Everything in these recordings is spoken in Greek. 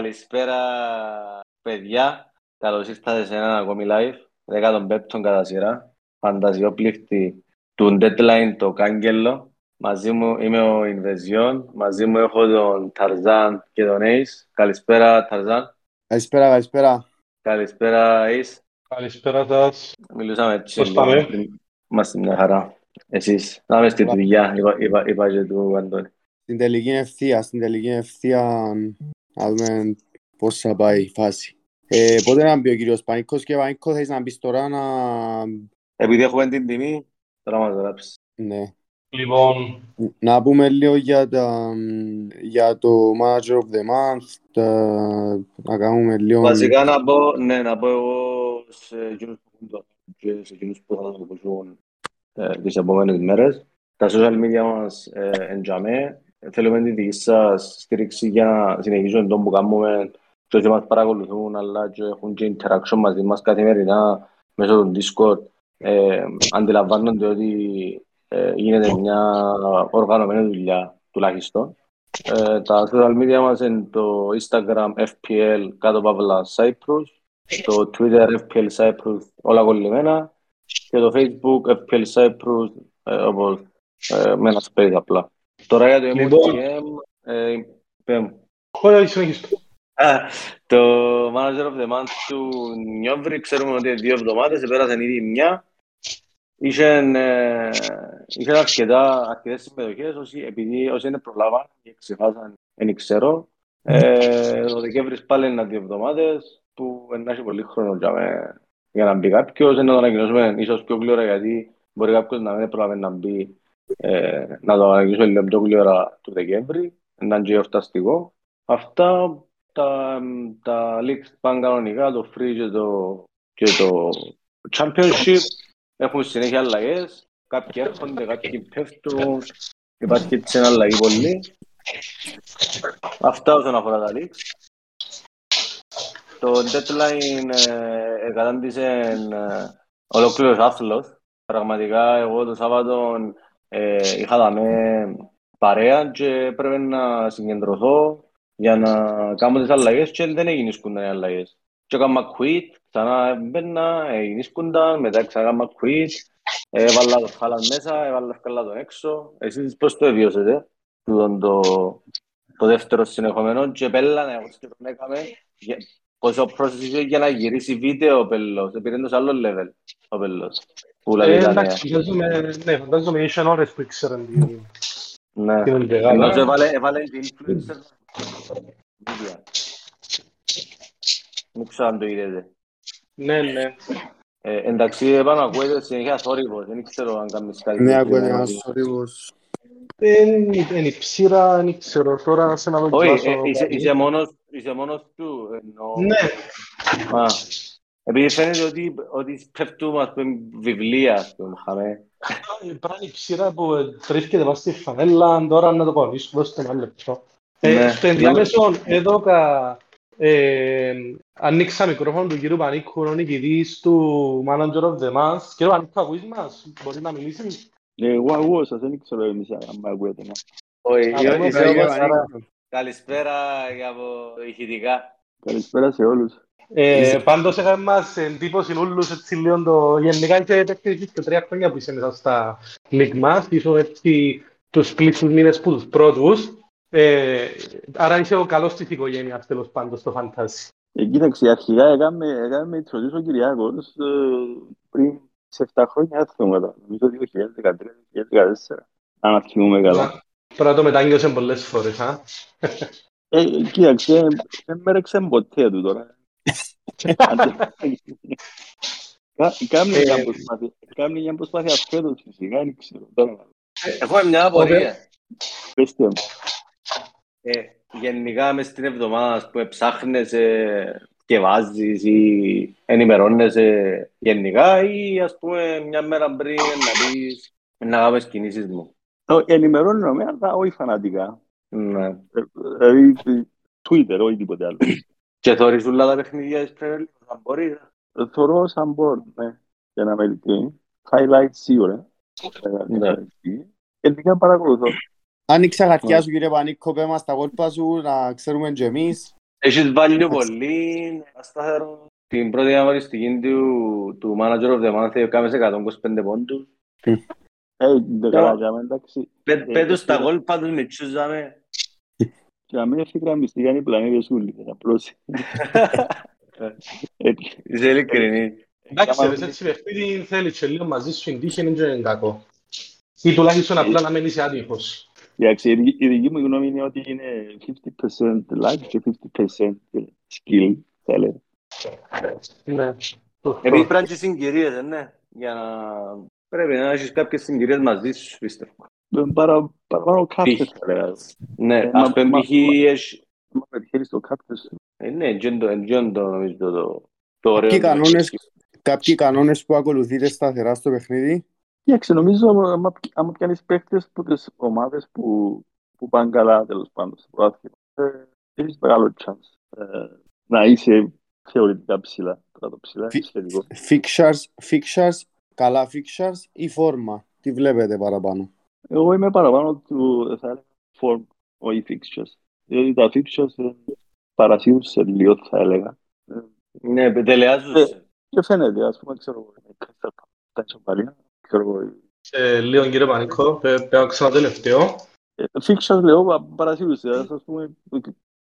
Καλησπέρα, παιδιά. Καλώς ήρθατε σε έναν ακόμη live. 15ο κατά σειρά. Φανταζιόπληκτη του deadline το Κάγκελο. Μαζί μου είμαι ο Ινβεζιόν. Μαζί μου έχω τον Ταρζάν και τον Ace. Καλησπέρα, Ταρζάν. Καλησπέρα, καλησπέρα. Καλησπέρα, Ace. Καλησπέρα σας. Μιλούσαμε έτσι. Πώς λίγο πάμε; πριν. Είμαστε μια χαρά. Εσείς. Να είμαι στη δουλειά, είπα, είπα, είπα και του Αντώνη. Στην τελική ευθεία, στην τελική ευθεία, να δούμε πώς θα πάει η φάση. Ε, πότε να μπει ο κύριος Πανίκος και Πανίκο θέλεις να μπεις τώρα να... Επειδή έχουμε την τιμή, τώρα μας γράψεις. Ναι. Λοιπόν, Να πούμε λίγο για, τα, για το Manager of the Month, τα- να κάνουμε λίγο... Βασικά να πω, ναι, να πω εγώ σε εκείνους που έχουν το και σε εκείνους που θα το ακούσουν ε, τις επόμενες μέρες. Τα social media μας ε, εν τζαμέ. Θέλουμε τη δική σας στήριξη για να συνεχίσουμε τον που κάνουμε και όσοι μας παρακολουθούν αλλά και έχουν και interaction μαζί μας καθημερινά μέσω του Discord. Ε, αντιλαμβάνονται ότι ε, γίνεται μια οργανωμένη δουλειά τουλάχιστον. Ε, τα social media μας είναι το Instagram FPL κάτω παύλα Cyprus, το Twitter FPL Cyprus όλα κολλημένα και το Facebook FPL Cyprus ε, όπως ε, με ένα space απλά. Τώρα για το Λοιπόν. MOTM, ε, πέμ. ωραία, συνεχίστε. Α, το Manager of the Month του Νιόβρη ξέρουμε ότι δύο εβδομάδες, επέρασαν ήδη μια. Είχαν, ε, είχαν αρκετά, αρκετές συμμετοχές, όσοι, επειδή όσοι δεν προλάβαν και ξεχάσαν, δεν ξέρω. Ε, ο Δεκέμβρης πάλι είναι δύο εβδομάδες, που να έχει πολύ χρόνο για, με, για να μπει κάποιος, να το ανακοινώσουμε ίσως πιο γλυόρα, γιατί μπορεί κάποιος να μην προλάβει να μπει, ε, να το ανακοινώσουμε λίγο πιο γλυόρα του Δεκέμβρη, να είναι και εορταστικό. Αυτά τα, τα leaks πάνε κανονικά, το free και το, και το championship έχουν συνέχεια αλλαγές. Κάποιοι έρχονται, κάποιοι πέφτουν, υπάρχει έτσι ένα αλλαγή πολύ. Αυτά όσον αφορά τα leaks. Το deadline ε, εγκατάντησε ε, ολόκληρος άθλος. Πραγματικά εγώ το Σάββατο ε, είχα δαμέ παρέα και πρέπει να συγκεντρωθώ για να κάνω τις αλλαγές και δεν έγινε σκούνταν οι αλλαγές. Και έκανα quit, ξανά έμπαινα, έγινε σκούνταν, μετά ξανά quit, έβαλα το χάλαν μέσα, έβαλα ευκαλά τον έξω. Εσείς πώς το εβίωσετε, τούτον το, το δεύτερο συνεχόμενο και πέλανε, εγώ και τον έκαμε, για- πόσο πρόσθεση για να γυρίσει βίντεο ο Πελός, επειδή είναι σε άλλο level ο Πελός. Που Ε, δηλαδή ήταν, εντάξει, φαντάζομαι, ναι, φαντάζομαι είχαν ώρες που ήξεραν τι ναι. τι είναι Ενώ μεγάλα. έβαλε, έβαλε την influencer media. Δεν ξέρω αν το είδατε. Ναι, ναι. Ε, εντάξει, επάνω ακούγεται συνέχεια θόρυβος. Δεν ξέρω αν κάνεις κάτι. Ναι, τέτοιο. ακούγεται ένας θόρυβος. Δεν είναι η ψήρα, δεν ξέρω τώρα σε να Όχι, δοκιμάσω. ε, είσαι, κάτι. είσαι, μόνος, είσαι μόνος του. Εννοώ. Ναι, Α, επειδή φαίνεται ότι, ότι πέφτουμε ας πούμε, βιβλία, ας πούμε, χαμέ. πράγει η ψήρα που ε, τρίφκεται πάνω στη φανέλα, τώρα να το πονήσουμε στο ένα λεπτό. Ε, Ναι. στο ενδιάμεσο, εδώ κα, ε, ανοίξα μικρόφωνο του κύριου Πανίκου, ο νικητής του Manager of the Month. Κύριε Πανίκου, ακούεις μας, μπορείς να μιλήσεις; Εγώ ακούω σας, δεν ξέρω εμείς αν με ακούετε. ναι. Όχι, Α, είσαι εγώ όπως- άρα- Καλησπέρα για από ηχητικά. Καλησπέρα σε όλους. Ε, πάντως έκανε μας εντύπωση όλους έτσι λίγο το... Γενικά και τέχνης και τρία χρόνια που είσαι μέσα στα league μας, ίσως έτσι τους πλήσους μήνες που τους πρώτους. Ε, άρα είσαι ο καλός της οικογένειας τέλος πάντων στο φαντάζι. Ε, κοίταξε, αρχικά έκαμε, έκαμε introduce ο Κυριάκος ε, πριν σε 7 χρόνια, δεν θυμάμαι τώρα. Νομίζω 2013-2014. Αν θυμούμε καλά. Τώρα το μετάνιωσε πολλές φορές, α. Ε, κοίταξε, δεν με έρεξε ποτέ του τώρα. Κα- Κάμνει Ε, μια προσπάθεια. Κάμνει μια προσπάθεια φέτος φυσικά, δεν ξέρω. Τώρα, Έχουμε μια απορία. πέστε μου. Ε, γενικά μες στην εβδομάδα ας πούμε, ψάχνεσαι και βάζεις ή ενημερώνεσαι γενικά ή ας πούμε μια μέρα πριν να πεις να κάνεις κινήσεις μου. Ε, Ενημερώνομαι, αλλά όχι φανατικά. Ναι. Ε, Δηλαδή, Twitter, όχι τίποτε άλλο. Και θωρείς όλα τα παιχνίδια της Premier League, αν μπορείς. Ε, Θωρώ σαν μπορώ, ναι, για να είμαι ειλικρινής. Highlights σίγουρα. Ε, Ναι. Γενικά παρακολουθώ. Άνοιξε χαρτιά σου κύριε Πανίκο, πέ μας τα κόλπα σου, να ξέρουμε και εμείς. Έχεις βάλει πολύ ασταθερό την πρώτη αγωνιστική του, του Manager of the Month έκαμες σε 125 πόντους. Ε, δεν καλά κάναμε, εντάξει. Πέ- Πέτω στα γκολ πάντως με τσούζαμε. Και να μην ευθύγραμμιστεί μυστικά είναι οι πλανήτες ούλοι. Απλώς. Έτσι. Είσαι ειλικρινή. Εντάξει, ρε, έτσι παιχνίδι θέλει και λίγο μαζί σου την τύχη είναι και κακό. Ή τουλάχιστον απλά να μένεις άτυχος. Εντάξει, η δική- η δική μου γνώμη είναι ότι είναι 50% luck και 50% skill, θα έλεγα. Ναι. Επειδή πρέπει και συγκυρίες, ε, ναι. Για να... Πρέπει να έχεις κάποιες συγκυρίες μαζί σου, πιστεύω. Ε, παρα- Παραπάνω κάποιες, θα έλεγα. Ναι, Ε, ας μα- πούμε, μα- π.χ. έχει- Μα πετυχαίνεις το κάποιες. Ε, Ναι, τζεν το, τζεν το νομίζω το, το ωραίο. Κάποιοι του κανόνες, παιχνιδιού. κάποιοι κανόνες που ακολουθείτε σταθερά στο παιχνίδι; Εντάξει, νομίζω άμα, άμα πιάνεις παίχτες από τις ομάδες που, που πάνε καλά τέλος πάντων στο πρωτάθλημα, ε, έχεις μεγάλο chance ε, να είσαι θεωρητικά ψηλά. Τώρα το ψηλά είναι Φι- σχετικό. Fixtures, fixtures, καλά fixtures ή φόρμα. Τι βλέπετε παραπάνω; Εγώ είμαι παραπάνω του, θα έλεγα, form, όχι fixtures. Διότι τα fixtures ε, παρασύρουν σε λίγο, θα έλεγα. Ε, Ναι, πετελεάζουσε. Και φαίνεται, ας πούμε, ξέρω εγώ, η Crystal Palace, τα Ισοπαλία, ξέρω εγώ, η- Ε, Λίγο κύριε Πανίκο, πέ- πέ- ξανά τελευταίο. Ε, Fixtures λέω πα- παρασύρουσε, ας πούμε,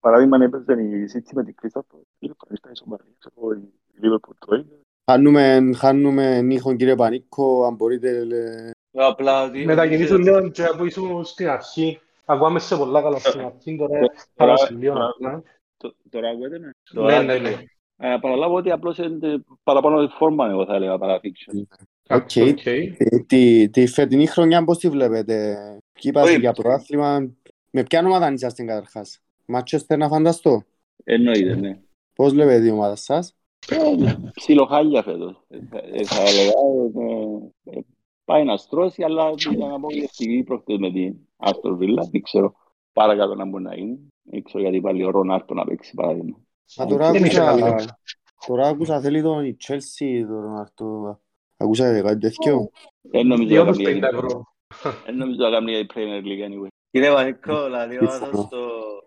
παράδειγμα αν έπαιζε η City με την Crystal Palace, η Ευχαριστά Ισοπαλία, ξέρω εγώ, η Liverpool το ίδιο. Χάνουμε, χάνουμε νύχον κύριε Πανίκο, αν μπορείτε. λέ- Απλά ότι... Μετακινήσουν λίγο και που ήσουν στην αρχή. Ακούαμε σε πολλά καλά στην αρχή, τώρα πάμε σε λίγο. ναι. Το- Τώρα ακούγεται, ναι. Ναι, ναι, ναι. Ε, Παραλάβω ότι απλώς είναι παραπάνω η φόρμα, εγώ θα έλεγα, παρά fixtures. Οκ. Οκ. Ε, Τη, τη φετινή χρονιά πώς τη βλέπετε; Ποιοι είπατε Όχι. για προάθλημα; Με ποια ομάδα είσαστε καταρχάς; Μάντσεστερ να φανταστώ; Εννοείται, ναι. Πώς βλέπετε η ομάδα σας; Ε, Ψιλοχάλια φέτος, ε, θα- ε, θα έλεγα. ε, ε, Πάει να στρώσει, αλλά ήταν απογοητευτική προχτές με την Άστορ Βίλα. Δεν ξέρω παρακάτω να μπορεί να είναι. Δεν ξέρω γιατί πάλι ο Ρονάρτο να παίξει παράδειγμα. Μα τώρα Δεν είχε άκουσα, καλό. τώρα άκουσα θέλει τον η Chelsea, τον Ρονάρτο. Ακούσατε κάτι τέτοιο. Δεν νομίζω Δύο να τους κάνει 50 για- ευρώ. δεν νομίζω να κάνει για η Premier League anyway. Κύριε Πανίκο, λαλεί ο Πιθανό. Άθος το...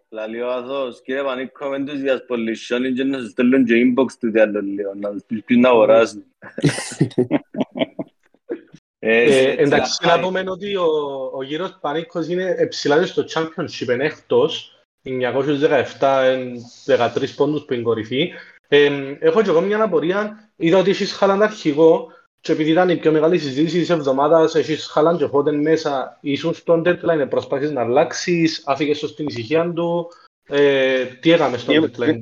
Λαλεί ο Άθος, κύριε Πανίκο, με τους διασπολισιώνει και να σου στέλνουν και inbox του τι άλλο λέω, να τους πεις ποιους να αγοράσουν. Ε, Ε, έτσι, εντάξει, να να πούμε ότι ο, ο γύρος Πανίκος είναι ψηλά στο Championship, είναι έκτος. 917, εν 13 πόντους που είναι κορυφή. Ε, έχω και εγώ μια απορία. Είδα ότι έχεις Χάλαντ αρχηγό και επειδή ήταν η πιο μεγάλη συζήτηση της εβδομάδας, έχεις Χάλαντ και Φώτεν μέσα. Ήσουν στον deadline, προσπάθησες να αλλάξεις, άφηκες στο στην ησυχία του. Ε, τι έκαμε στο Ε, deadline;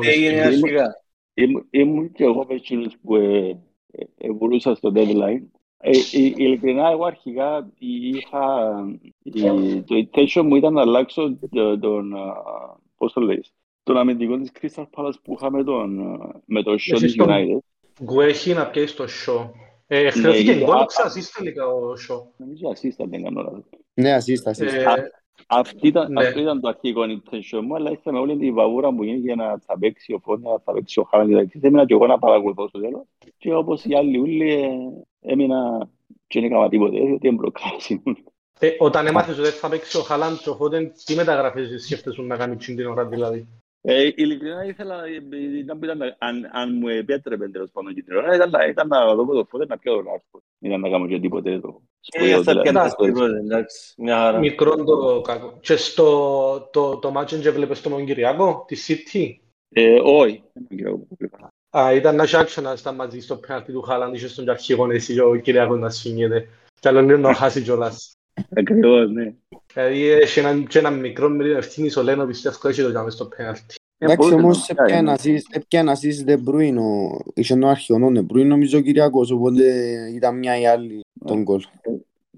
Τι έγινε αρχικά. Ήμουν- Ήμουν και εγώ με εκείνους που ε, ε, ε, βουλούσα στο deadline. Ε, ε, ειλικρινά, εγώ αρχικά είχα... η- Το intention μου ήταν να αλλάξω το- τον... α, Πώς το λέει, τον αμυντικό της Crystal Palace που είχαμε τον, α, με το show Εσύ της στον- United. Γκουέχει να πιέσει το show. Ε, Εχθρέθηκε Ναι, γκολ, α- ξασείς τελικά ο show. Νομίζω assistant δεν κάνω λάθος. Ναι, ασύσταση. Ε, Αυτή ήταν, Ναι. Αυτό ήταν το αρχικό intention μου, αλλά ήρθαμε όλη την βαβούρα που γίνει για να θα παίξει ο Φώνια, θα παίξει ο Χάλαν και τα εξής. Έμεινα και εγώ να παρακολουθώ στο τέλος. Και όπως οι άλλοι ούλοι, ε, έμεινα και δεν έκανα τίποτε, διότι εμπλοκάρεις Ε, όταν έμαθες ότι θα παίξει ο Χάλαντς και οπότε τι μεταγραφές σκέφτεσαι να κάνει τσιν την ώρα δηλαδή; Ε, ειλικρινά ήθελα, ε, ήταν, ήταν, αν, αν μου επέτρεπε τέλος πάντων και την ώρα, ήταν, να- ήταν να δω το φώτε να πιω τον άρθρο. Ήταν να κάνω και τίποτε το Ε, σπουδαίο, θα δηλαδή. πιάνεις τίποτε, εντάξει, μια χαρά. Μικρό το κακό. Και στο το, το μάτσο και βλέπεις τον Κυριακό, τη City; Ε, όχι, δεν τον ξέρω που είπα. Α, ήταν να έχει να στα μαζί στο πέναλτι του Χάλαντ, είχε στον αρχηγό εσύ και ο Κυριακός να σφυγγεται. Και άλλο λίγο να χάσει κιόλας. Ακριβώς, ναι. Δηλαδή έχει έναν, και έναν μικρό με την ευθύνη ο Λένο πιστεύω έτσι το κάνουμε στο πέναλτι. Ε, Εντάξει μπορούσε όμως να κάνει, ναι. έπιανε ασύς De Bruyne, ο- είχε τον αρχηγό De Bruyne νομίζω ο Κυριακός, οπότε ήταν μια ή άλλη τον γκολ.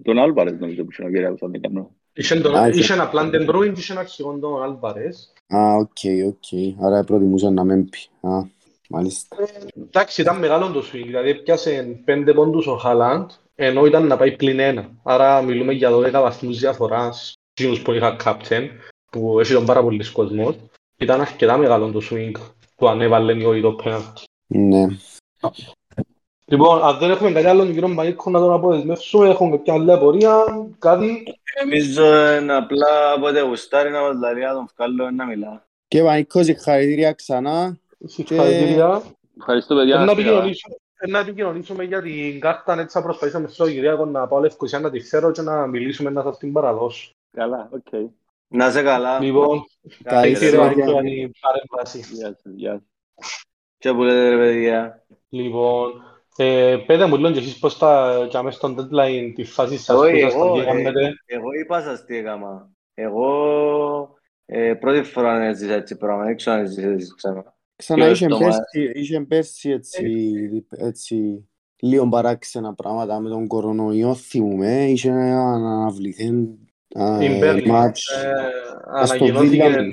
Τον Άλβαρες νομίζω που είχε ο Κυριακός, αν δεν κάνω. Είχε τον- Α, είχε. Είχε ένα πλάνο De Bruyne και είχε ένα αρχηγό τον Άλβαρες. Α, οκ, οκ. Άρα προτιμούσα να μην πει. Α, μάλιστα. Εντάξει, ήταν μεγάλο το swing, δηλαδή πιάσε πέντε πόντους ο Χάλαντ, ενώ ήταν να πάει πλην ένα. Άρα μιλούμε για 12 βαθμούς διαφοράς, εκείνους που είχα captain, που έχει τον πάρα πολλοί κόσμος. Ήταν αρκετά μεγάλο το swing που ανέβαλε ο το πέναλτι. Ναι. Λοιπόν, αν δεν έχουμε κάτι άλλο τον κύριο Μαΐκο να τον αποδεσμεύσουμε, έχουμε κάποια άλλη απορία, κάτι; Νομίζω είναι απλά όποτε γουστάρει να μας λαλεί να τον βγάλω να μιλά. Και Πανικό, συγχαρητήρια ξανά. Συγχαρητήρια. Ευχαριστώ παιδιά. Να να είστε καλά. επικοινωνήσουμε- να επικοινωνήσουμε για την κάρτα, έτσι θα προσπαθήσουμε στο Κυριακό να πάω Λευκοσία να τη φέρω και να μιλήσουμε να σας την παραδώσω. Καλά, οκ. Να 'σαι καλά. Λοιπόν, Καλή κύριε συνέχεια. Βανίκο, για την παρέμβαση. Γεια σας, γεια σας. Και που λέτε ρε παιδιά. Λοιπόν, ε, πέτε μου λίγο και εσείς πώς θα κάνουμε στον deadline τη φάση σας Όχι, που σας εγώ, τα ε, κάνετε. Εγώ είπα σας τι έκανα. Εγώ ε, πρώτη φορά έζησα έτσι πράγμα. Δεν ξέρω αν έζησες ξανά. Ξανά Και είχε το πέρσι, είχε πέρσι έτσι, έτσι λίγο παράξενα πράγματα με τον κορονοϊό θυμούμε. Είχε αναβληθεί α, Την Μπέρλι, μάτς. ε, Αστον ανακοινώθηκε Βίλα.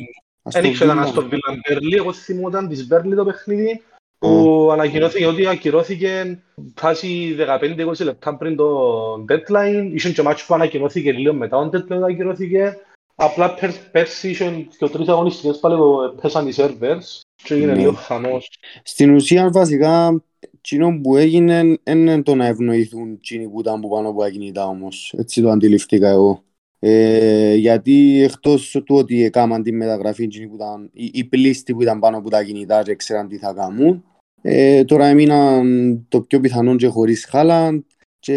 Δεν ήξερα αν Αστον στο Βίλαν Μπέρλι, εγώ θυμόταν της Μπέρλι το παιχνίδι που ανακοινώθηκε ότι ακυρώθηκε φάση 15-20 λεπτά πριν το deadline. Είχε και μάτσο που ανακοινώθηκε λίγο μετά το deadline ακυρώθηκε. Απλά πέρ- πέρσι είχε και τρεις αγωνιστικές πάλι που πέσαν οι servers και έγινε Ναι. λίγο χαμός. Στην ουσία βασικά εκείνο που έγινε είναι το να ευνοηθούν εκείνοι που ήταν που πάνω από τα κινητά όμως. Έτσι το αντιληφθήκα εγώ. Ε, γιατί εκτός του ότι έκαναν τη μεταγραφή εκείνοι που ήταν, οι, οι πλήστοι που ήταν πάνω από τα κινητά και ξέραν τι θα κάνουν ε, τώρα έμειναν το πιο πιθανόν και χωρίς Χάλαντ και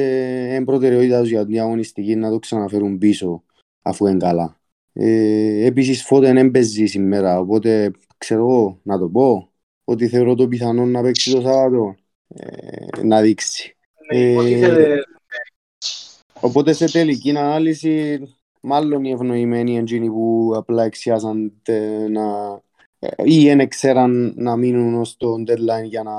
εν προτεραιότητα τους για την αγωνιστική να το ξαναφέρουν πίσω αφού είναι καλά. Ε, επίσης Φώτεν έμπαιζε σήμερα οπότε ξέρω εγώ να το πω ότι θεωρώ το πιθανό να παίξει το Σάββατο ε, να δείξει. Ναι, Ε, υποτίθεται Οπότε σε τελική ανάλυση μάλλον οι ευνοημένοι εν τζίνοι που απλά εξιάζαν τε- να ε, ή δεν ξέραν να μείνουν ως το deadline για να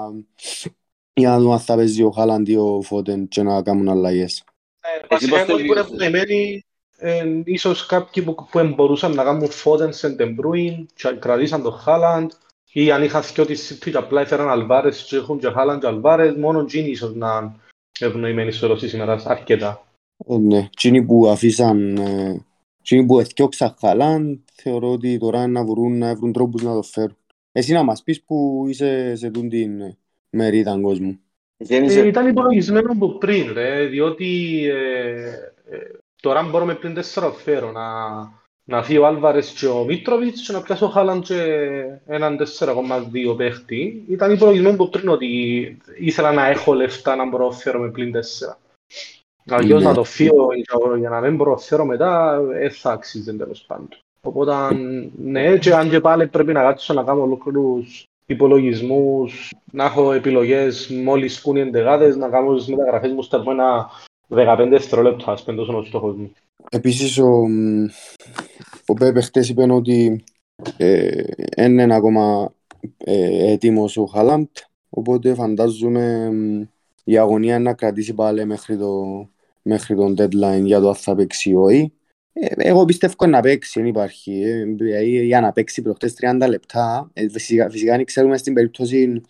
για να δουν αν θα παίζει ο Χάλαντ ή ο Φόντεν και να κάνουν αλλαγές. Ε, πώς Βασικά, το εγώ που είναι βιώσεις; ευνοημένοι, ε, ίσως κάποιοι που, που μπορούσαν να κάνουν Φόντεν σε Ντεμπρούιν και κρατήσαν τον Χάλαντ ή αν είχαν δυο της City και απλά έφεραν Αλβάρες και έχουν και Χάλαντ και Αλβάρες, μόνο εκείνοι ίσως να είναι ευνοημένοι στο Ρωσί σήμερα αρκετά. Ε, ναι, εκείνοι που αφήσαν, ε, εκείνοι που εθιώξαν Χάλαντ θεωρώ ότι τώρα είναι να βρουν, να βρουν τρόπους να το φέρουν. Εσύ να μας πεις που είσαι σε τούν την μερίδα κόσμου. Ε, Γέννησε. ήταν υπολογισμένο από πριν, ρε, διότι ε, ε, τώρα μπορούμε πριν τέσσερα φέρω να, να φύγει ο Άλβαρες και ο Μίτροβιτς και να πιάσω ο Χάλαντ και έναν 4,2 παίχτη. Ήταν υπολογισμένο από πριν ότι ήθελα να έχω λεφτά να μπορώ να φέρω με πλην τέσσερα. Αλλιώς Ναι. να το φύγω για- για να μην μπορώ να φέρω μετά, δεν θα αξίζει τέλος πάντων. Οπότε, ναι, και αν και πάλι πρέπει να κάτσω να κάνω ολόκληρους υπολογισμούς, να έχω επιλογές μόλις σκούν οι εντεγάδες, να κάνω τις μεταγραφές μου στα επόμενα 15 δευτερόλεπτα, ας πούμε, τόσο είναι ο στόχος μου. Επίσης ο, μ, ο Πέπε χτες είπε ότι ε, δεν είναι ακόμα ε, έτοιμος ο Χάλαντ οπότε φαντάζομαι μ, η αγωνία είναι να κρατήσει πάλι μέχρι, το, μέχρι τον deadline για το αν θα παίξει ή όχι. Ε, εγώ πιστεύω να παίξει, δεν υπάρχει. Ε, δηλαδή, για να παίξει προχτές 30 λεπτά, ε, φυσικά, φυσικά δεν ξέρουμε στην περίπτωση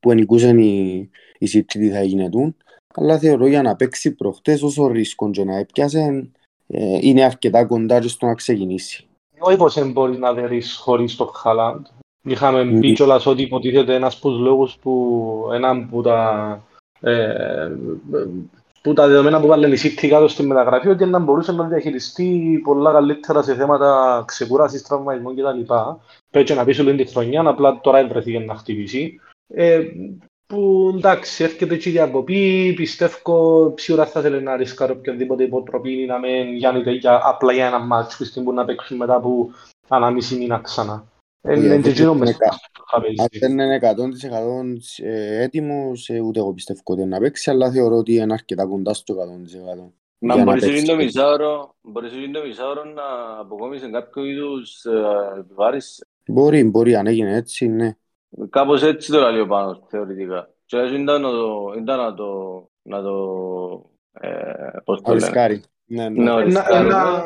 που ενικούσαν οι, οι City τι θα γίνεται. Αλλά θεωρώ για να παίξει προχτές όσο ρίσκον και να έπιασε ε, είναι αρκετά κοντά και στο να ξεκινήσει. Όχι πως δεν μπορείς να δερείς χωρίς το Χαλάντ. Είχαμε Μμμ. πει κιόλας ότι υποτίθεται ένας από τους λόγους που έναν που τα, ε, που τα δεδομένα που βάλουν η City κάτω στη μεταγραφή ότι να μπορούσε να διαχειριστεί πολλά καλύτερα σε θέματα ξεκούρασης, τραυματισμών κτλ. Πρέπει να πει σου την χρονιά, απλά τώρα βρεθήκε να χτυπήσει. Ε, που εντάξει, έρχεται και η διακοπή, πιστεύω σίγουρα θα ήθελε να ρισκάρει οποιαδήποτε υποτροπή να μην γιάνει για, απλά για ένα μάτσο που στην που να παίξουν μετά από ένα μισή μήνα ξανά. Ε, Είναι αυτό και εκείνο είναι μες κα- θα Αν παίζει. δεν είναι 100% ε, έτοιμος, ε, ούτε εγώ πιστεύω ότι είναι να παίξει, αλλά θεωρώ ότι είναι αρκετά κοντά στο 100%. Μα για να μπορείς παίξει. το μισάωρο, μπορείς το μισάωρο να αποκόμισε κάποιο είδους ε, επιβάρηση. Μπορεί, μπορεί, αν έγινε έτσι, ναι. Κάπως έτσι το λέει ο Πάνος, θεωρητικά. Και έτσι ήταν να το, ήταν να το, να το, ε, πώς το λένε. Αρισκάρι. Ναι, ναι. Ναι, Ένα, ρισκάρει, ένα,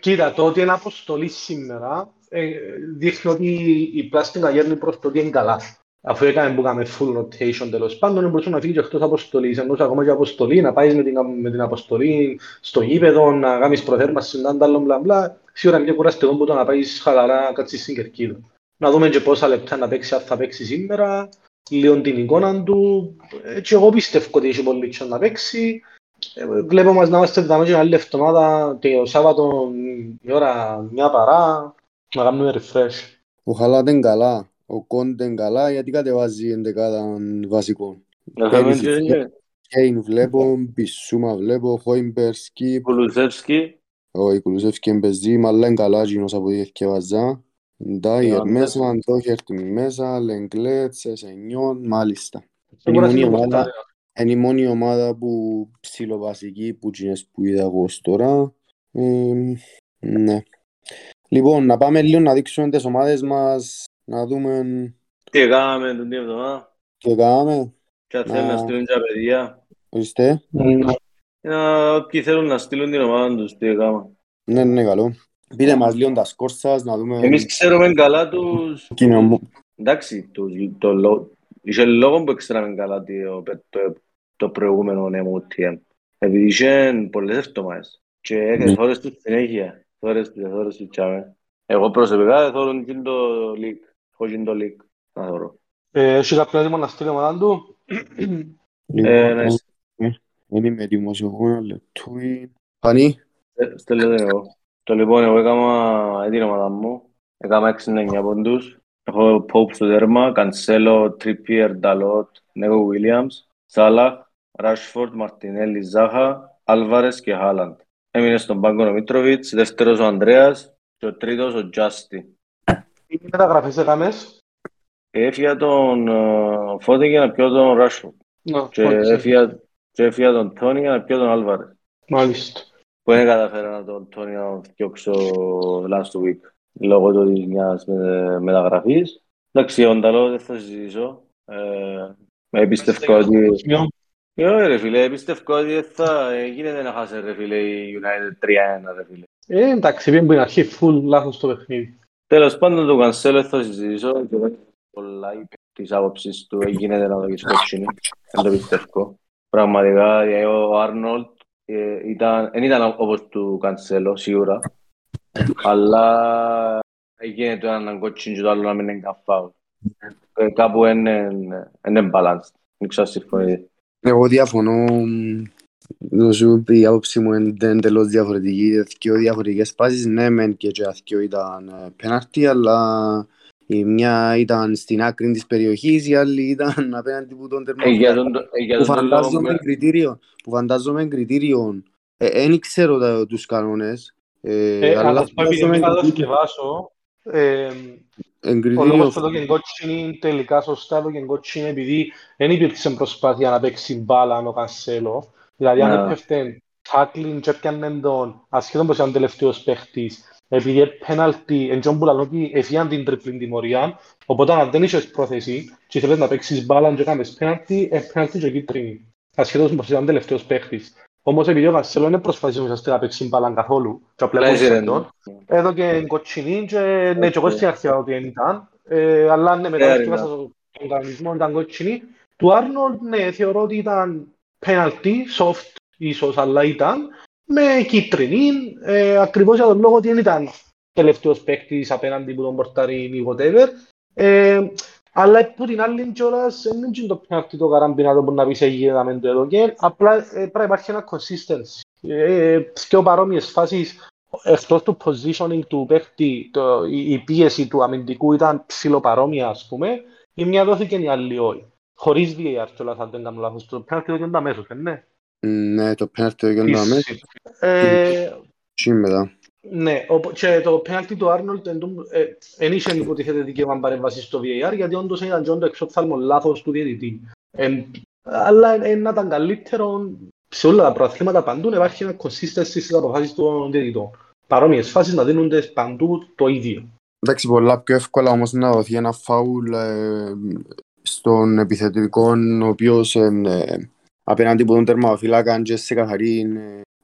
κοίτα, το ότι είναι αποστολή σήμερα ε, δείχνει ότι η πλάστικα γέρνει προς το ότι είναι καλά. Αφού έκανε που έκαμε full rotation τέλος πάντων, μπορούσε να φύγει και εκτός αποστολής. Ενώ ακόμα και αποστολή, να πάει με την, με την αποστολή στο γήπεδο, να κάνεις προθέρμανσης, να άλλο μπλα μπλα. Σίγουρα είναι πιο κουραστικό που το να πάει χαλαρά να κάτσεις στην κερκίδα. Να δούμε και πόσα λεπτά να παίξει, αν θα παίξει σήμερα, λίγο την εικόνα του. Ε, Και εγώ πιστεύω ότι έχει πολύ τσιόν να παίξει. Ε, Βλέπω μας να είμαστε δάμε και άλλη εβδομάδα το Σάββατο η ώρα μια παρά να κάνουμε refresh. Ο Χάλαντ είναι καλά, ο Κόντε είναι καλά γιατί κατεβάζει εντεκάδα βασικό. Να θέλουμε Πέρυσι και Κέιν βλέπω, Μπισούμα βλέπω, Χόιμπερ, Σκιπ, Κουλουσεύσκι. ο Κουλουσεύσκι εν παίζει, αλλά είναι καλά γίνος από ό,τι διευκαιβάζα. Ντάιερ Ναι, μέσα, Ντόχερτι μέσα, Λενγκλέ, Σεσενιόν, μάλιστα. Σίγουρα Είναι η στην ομάδα, πορτάρια. είναι η μόνη ομάδα που ψιλοβασική που τσινές που είδα εγώ ως τώρα. Ε, ναι. Λοιπόν, να πάμε λίγο να δείξουμε τις ομάδες μας, να δούμε Τι έκαναμε την εβδομάδα. τι κάναμε. Και αν θέλουν να Να- στείλουν και τα παιδιά. Ορίστε. Ναι. Να- Όποιοι θέλουν να στείλουν την ομάδα τους, τι έκαναμε. Ναι, ναι, καλό. Πείτε μας λίγο τα σκορ σας, να δούμε... Εμείς ξέρουμε καλά τους... Κοινό μου. Εντάξει, τους, το, λο- είχε λόγο που ξέραμε καλά το, το, το προηγούμενο MOTM. Επειδή είχε πολλές εβδομάδες. Και Ναι. έκανε θόρες τους συνέχεια. Θόρες τους, θόρες τους τσάμε. Εγώ προσωπικά δεν θόρουν και το league. Έχω και το league. Να θωρώ. Ε, Έχεις κάποιο έτοιμο να στείλει η ομάδα του; Ε, ναι, Λοιπόν, δεν είμαι έτοιμος εγώ, ένα λεπτούι. Φανή, στε- στέλνω το εγώ. Το λοιπόν, εγώ έκανα την ομάδα μου. Έκανα 69 πόντους. Έχω Pope στο τέρμα, Cancelo, Trippier, Dalot, Νέγο Williams, Salah, Rashford, Martinelli, Zaha, Alvarez και Haaland. Έμεινε στον πάγκο ο Μίτροβιτς, δεύτερος ο Ανδρέας και ο τρίτος ο Τζάστι. Τι μεταγραφές έκαμες. Έφυγα τον ε, Φώτη για να πιω τον Rashford Ναι, και όχι. έφυγα- και έφυγα τον Τόνι για να πιω τον Alvarez. Μάλιστα. Που δεν καταφέρα να τον Τόνι να τον φτιάξω last week λόγω του της μιας με- μεταγραφής. Εντάξει, ο Νταλό δεν θα συζητήσω. Ε, με εμπιστεύω ότι... Ε, ρε φίλε, εμπιστεύω ότι δεν θα ε, γίνεται να χάσει ρε φίλε η United 3-1 ρε φίλε. Ε, εντάξει, πήγαινε που είναι αρχή full λάθος το παιχνίδι. Τέλος πάντων το Cancelo θα συζητήσω και δεν πολλά είπε της άποψης του ε, γίνεται να το κοτσίνη. Δεν το πιστεύω. Πραγματικά ε, ο Άρνολτ ε, ήταν, δεν ήταν όπως του Cancelo σίγουρα. αλλά έγινε το έναν κοτσίνη και το άλλο να μην είναι καφάου. Ε, Κάπου είναι είναι balanced. Δεν ξέρω αν συμφωνείτε. εγώ διαφωνώ. Να σου πει η άποψη μου είναι εντελώς διαφορετική. Δύο διαφορετικές φάσεις, ναι μεν και και δύο ήταν ε, πέναρτι, αλλά η μια ήταν στην άκρη της περιοχής, η άλλη ήταν απέναντι που τον Ε, για τερματοφύλακα. τον, ε, για που τον λόγο που φαντάζομαι κριτήριο, που φαντάζομαι κριτήριο, δεν ξέρω τα, τους κανόνες, ε, Ε, αλλά αλλά ας πω, επειδή φαντάζομαι μην θα το κριτήριο, σκευάσω, ε, εν Ο κριτήριο, λόγος που έδωκε κότσινη τελικά σωστά έδωκε κότσινη επειδή δεν υπήρξε προσπάθεια να παίξει μπάλα ο Κανσέλο. Δηλαδή αν Ναι. έπεφτε τάκλιν και έπιανε τον ασχέτον πως ήταν τελευταίος παίχτης επειδή πέναλτι εν τζον που λαλώ ότι εφιάν την τριπλήν τιμωρία οπότε αν δεν είχες πρόθεση και ήθελες να παίξεις μπάλα και κάνεις πέναλτι, ε, πέναλτι και κίτρινη. Ασχέτως πως ήταν τελευταίος παίχτης. Όμως επειδή ο Κανσέλο δεν προσπαθήσει ουσιαστικά να παίξει μπάλα καθόλου και απλά Απλά έπαιξε ρε, τον, εδώ και κοτσινή και ναι, και εγώ Οκ. στην αρχή ότι δεν ήταν. Ε, αλλά ναι, μετά Fair διέβασα enough. τον κανονισμό ήταν κοτσινή. Του Άρνολτ, ναι, θεωρώ ότι ήταν penalty, soft ίσως, αλλά ήταν με κίτρινη, ε, ακριβώς για τον λόγο ότι δεν ήταν τελευταίος παίκτης απέναντι που τον πορτάρει ή whatever. Ε, αλλά από την άλλη κιόλας δεν είναι το penalty το καραμπινάτο που να πεις έγινε να μην το έδωκε, απλά ε, πρέπει να υπάρχει ένα consistency. Ε, πιο παρόμοιες φάσεις εκτός του positioning του παίχτη, το, η, η πίεση του αμυντικού ήταν ψηλοπαρόμοια, ας πούμε, η μια δόθηκε η άλλη όχι. Χωρίς VAR κιόλας, αν δεν κάνω λάθος. Το πέναλτι δόθηκε αμέσως, ε, ναι. Ναι, το πέναρτι το έκανα μέσα, Ε, και μετά. ναι, οπο- και το πέναλτι του Άρνολτ δεν είχε υποτίθεται δικαίωμα παρέμβασης στο VAR, γιατί όντως ήταν και όντως εξόφθαλμο λάθος του διαιτητή. Ε, αλλά ε, να ήταν καλύτερο σε όλα τα προαθλήματα παντού να υπάρχει ένα consistency στις αποφάσεις των διαιτητών. Παρόμοιες φάσεις να δίνονται παντού το ίδιο. Εντάξει, πολλά πιο εύκολα όμως να δοθεί ένα φάουλ ε, στον επιθετικό, ο οποίος ε, απέναντι από τον τερματοφύλακα και σε καθαρή,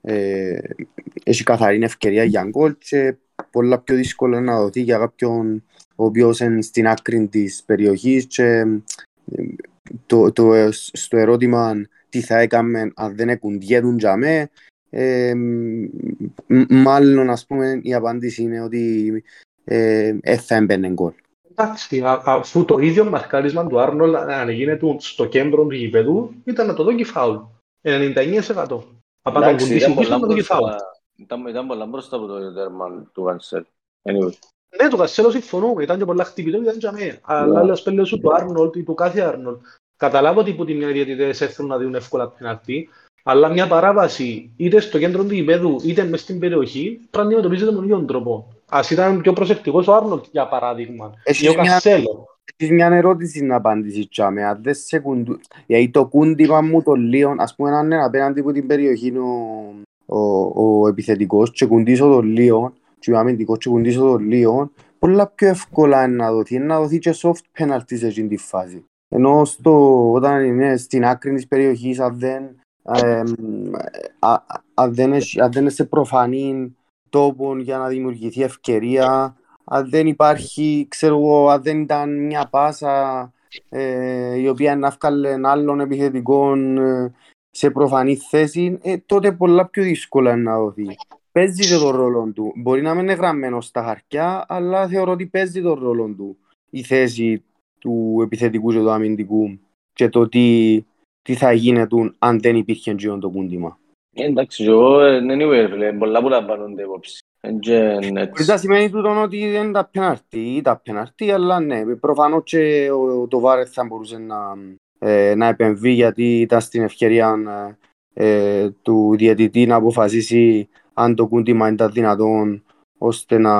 ε, έχει καθαρή ευκαιρία για γκολ και πολλά πιο δύσκολο να δοθεί για κάποιον ο οποίος είναι στην άκρη της περιοχής και ε, το, το, ε, στο ερώτημα τι θα έκαμε αν δεν εκουντιέτουν για με, ε, μ- μάλλον ας πούμε η απάντηση είναι ότι ε, ε, θα έμπαινε γκολ. Εντάξει, α- αφού το ίδιο μαρκάρισμα του Άρνολ αν γίνεται στο κέντρο του γηπεδού ήταν να το δώσει φάουλ. 99%. Από τον Εντάξει, κουντήσει ήταν πίσω πολλά να το δώσει φάουλ. μπροστά- ήταν- ήταν πολλά μπροστά από το τέρμα του Cancelo. Anyway. Ναι, το Κασέλο συμφωνούμε, ήταν και πολλά χτυπητό και ήταν και αμέ. Αλλά Ναι. λέω σπέλε σου του Άρνολτ ή του κάθε Άρνολτ. Καταλάβω ότι που τη μια διαιτητές έρθουν να δίνουν εύκολα πεναλτί, αλλά μια παράβαση είτε στο κέντρο του γηπέδου είτε μες στην περιοχή πρέπει να αντιμετωπίζεται με τον ίδιο τρόπο. Ας ήταν πιο προσεκτικός ο Άρνολτ για παράδειγμα Έχεις ή ο μια- Κασέλο. Έχεις μια ερώτηση να απαντήσεις τσάμε, αν δεν σε κουντου... Γιατί το κούντιμα μου το Λίον, ας πούμε αν είναι απέναντι από την περιοχή είναι ο, ο, ο επιθετικός και κουντήσω το Λίον και ο αμυντικός και κουντήσω το Λίον, πολλά πιο εύκολα είναι να δοθεί, είναι να δοθεί και soft penalty σε εκείνη τη φάση. Ενώ στο, όταν είναι στην άκρη της περιοχής, αν δεν, εμ, α, α- αν δεν, έχει- αν δεν είναι σε προφανή τόπο για να δημιουργηθεί ευκαιρία, αν δεν υπάρχει, ξέρω εγώ, αν δεν ήταν μια πάσα ε, η οποία να βγάλε άλλων επιθετικών ε, σε προφανή θέση, ε, τότε πολλά πιο δύσκολα είναι να δοθεί. Παίζει και τον ρόλο του. Μπορεί να μην είναι γραμμένο στα χαρτιά, αλλά θεωρώ ότι παίζει τον ρόλο του η θέση του επιθετικού και του αμυντικού και το τι, τι θα γίνεται αν δεν υπήρχε εκείνο το κούντιμα. Ε, Εντάξει, εγώ ε, anyway, φίλε, πολλά που λαμβάνονται υπόψη. Εν και Χωρίς έτσι. να σημαίνει τούτο ότι δεν τα πεναρτή, τα πεναρτή, αλλά ναι, προφανώς και ο, το Βάρεθ θα μπορούσε να, ε, να επεμβεί γιατί ήταν στην ευκαιρία ε, ε, του διαιτητή να αποφασίσει αν το κούντιμα ήταν δυνατόν ώστε να,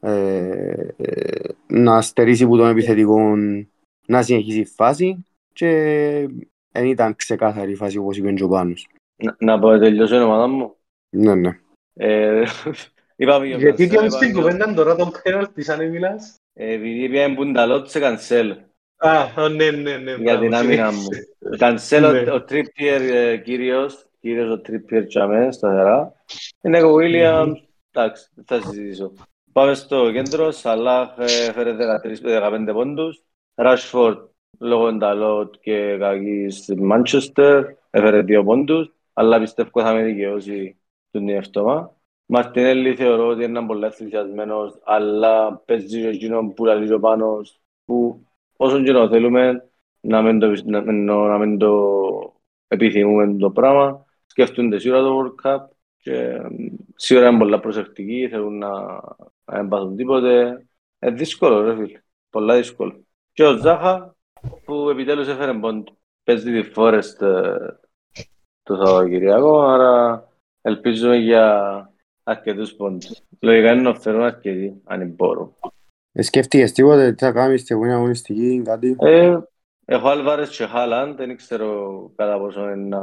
ε, ε, να στερήσει από τον επιθετικό να συνεχίσει η φάση και δεν ήταν ξεκάθαρη η φάση όπως είπε και ο Πάνος. Να, να πω τελειώσω η ομάδα μου. Ναι, ναι. Ε, είπαμε για Γιατί Cancelo, και στην είπαμε- κουβέντα τώρα τον πέναλτι σαν μιλάς. Ε, Επειδή πήγαμε Μπουνταλότ σε Cancelo. Α, α, ναι, ναι, ναι. Για μπράβο, την άμυνα μου. συνέχισε. Cancelo, Ναι. ο Trippier ε, κύριος, κύριος ο Trippier τσαμέ, σταθερά. Είναι ο Williams, εντάξει, δεν θα συζητήσω. Πάμε στο κέντρο, Σαλάχ ε, έφερε 13-15 πόντους. Rashford, λόγω ενταλότ και κακής στη Manchester, έφερε 2 πόντους, αλλά πιστεύω θα με δικαιώσει τον εαυτόμα. Μαρτινέλli θεωρώ ότι είναι πολύ ενθουσιασμένος, αλλά παίζει και εκείνο που λέει ο Πάνος, που όσο και να θέλουμε, να μην το, να, να, να μην το επιθυμούμε το πράγμα. Σκέφτονται σίγουρα το World Cup και εμ, σίγουρα είναι πολλά προσεκτικοί, θέλουν να, να μην πάθουν τίποτε. Είναι δύσκολο ρε φίλε, πολλά δύσκολο. Και ο Ζάχα που επιτέλους έφερε πόντο. Παίζει τη Forest ε, το Σαββατοκυριακό, άρα ελπίζουμε για αρκετούς πόντους. Λογικά είναι να φέρουν αρκετοί, αν μπορούν. Ε, Σκέφτηκες τίποτε, τι θα κάνεις στην επόμενη αγωνιστική, κάτι; Ε, έχω Άλβαρες και Χάλαντ, δεν ξέρω κατά πόσο είναι να,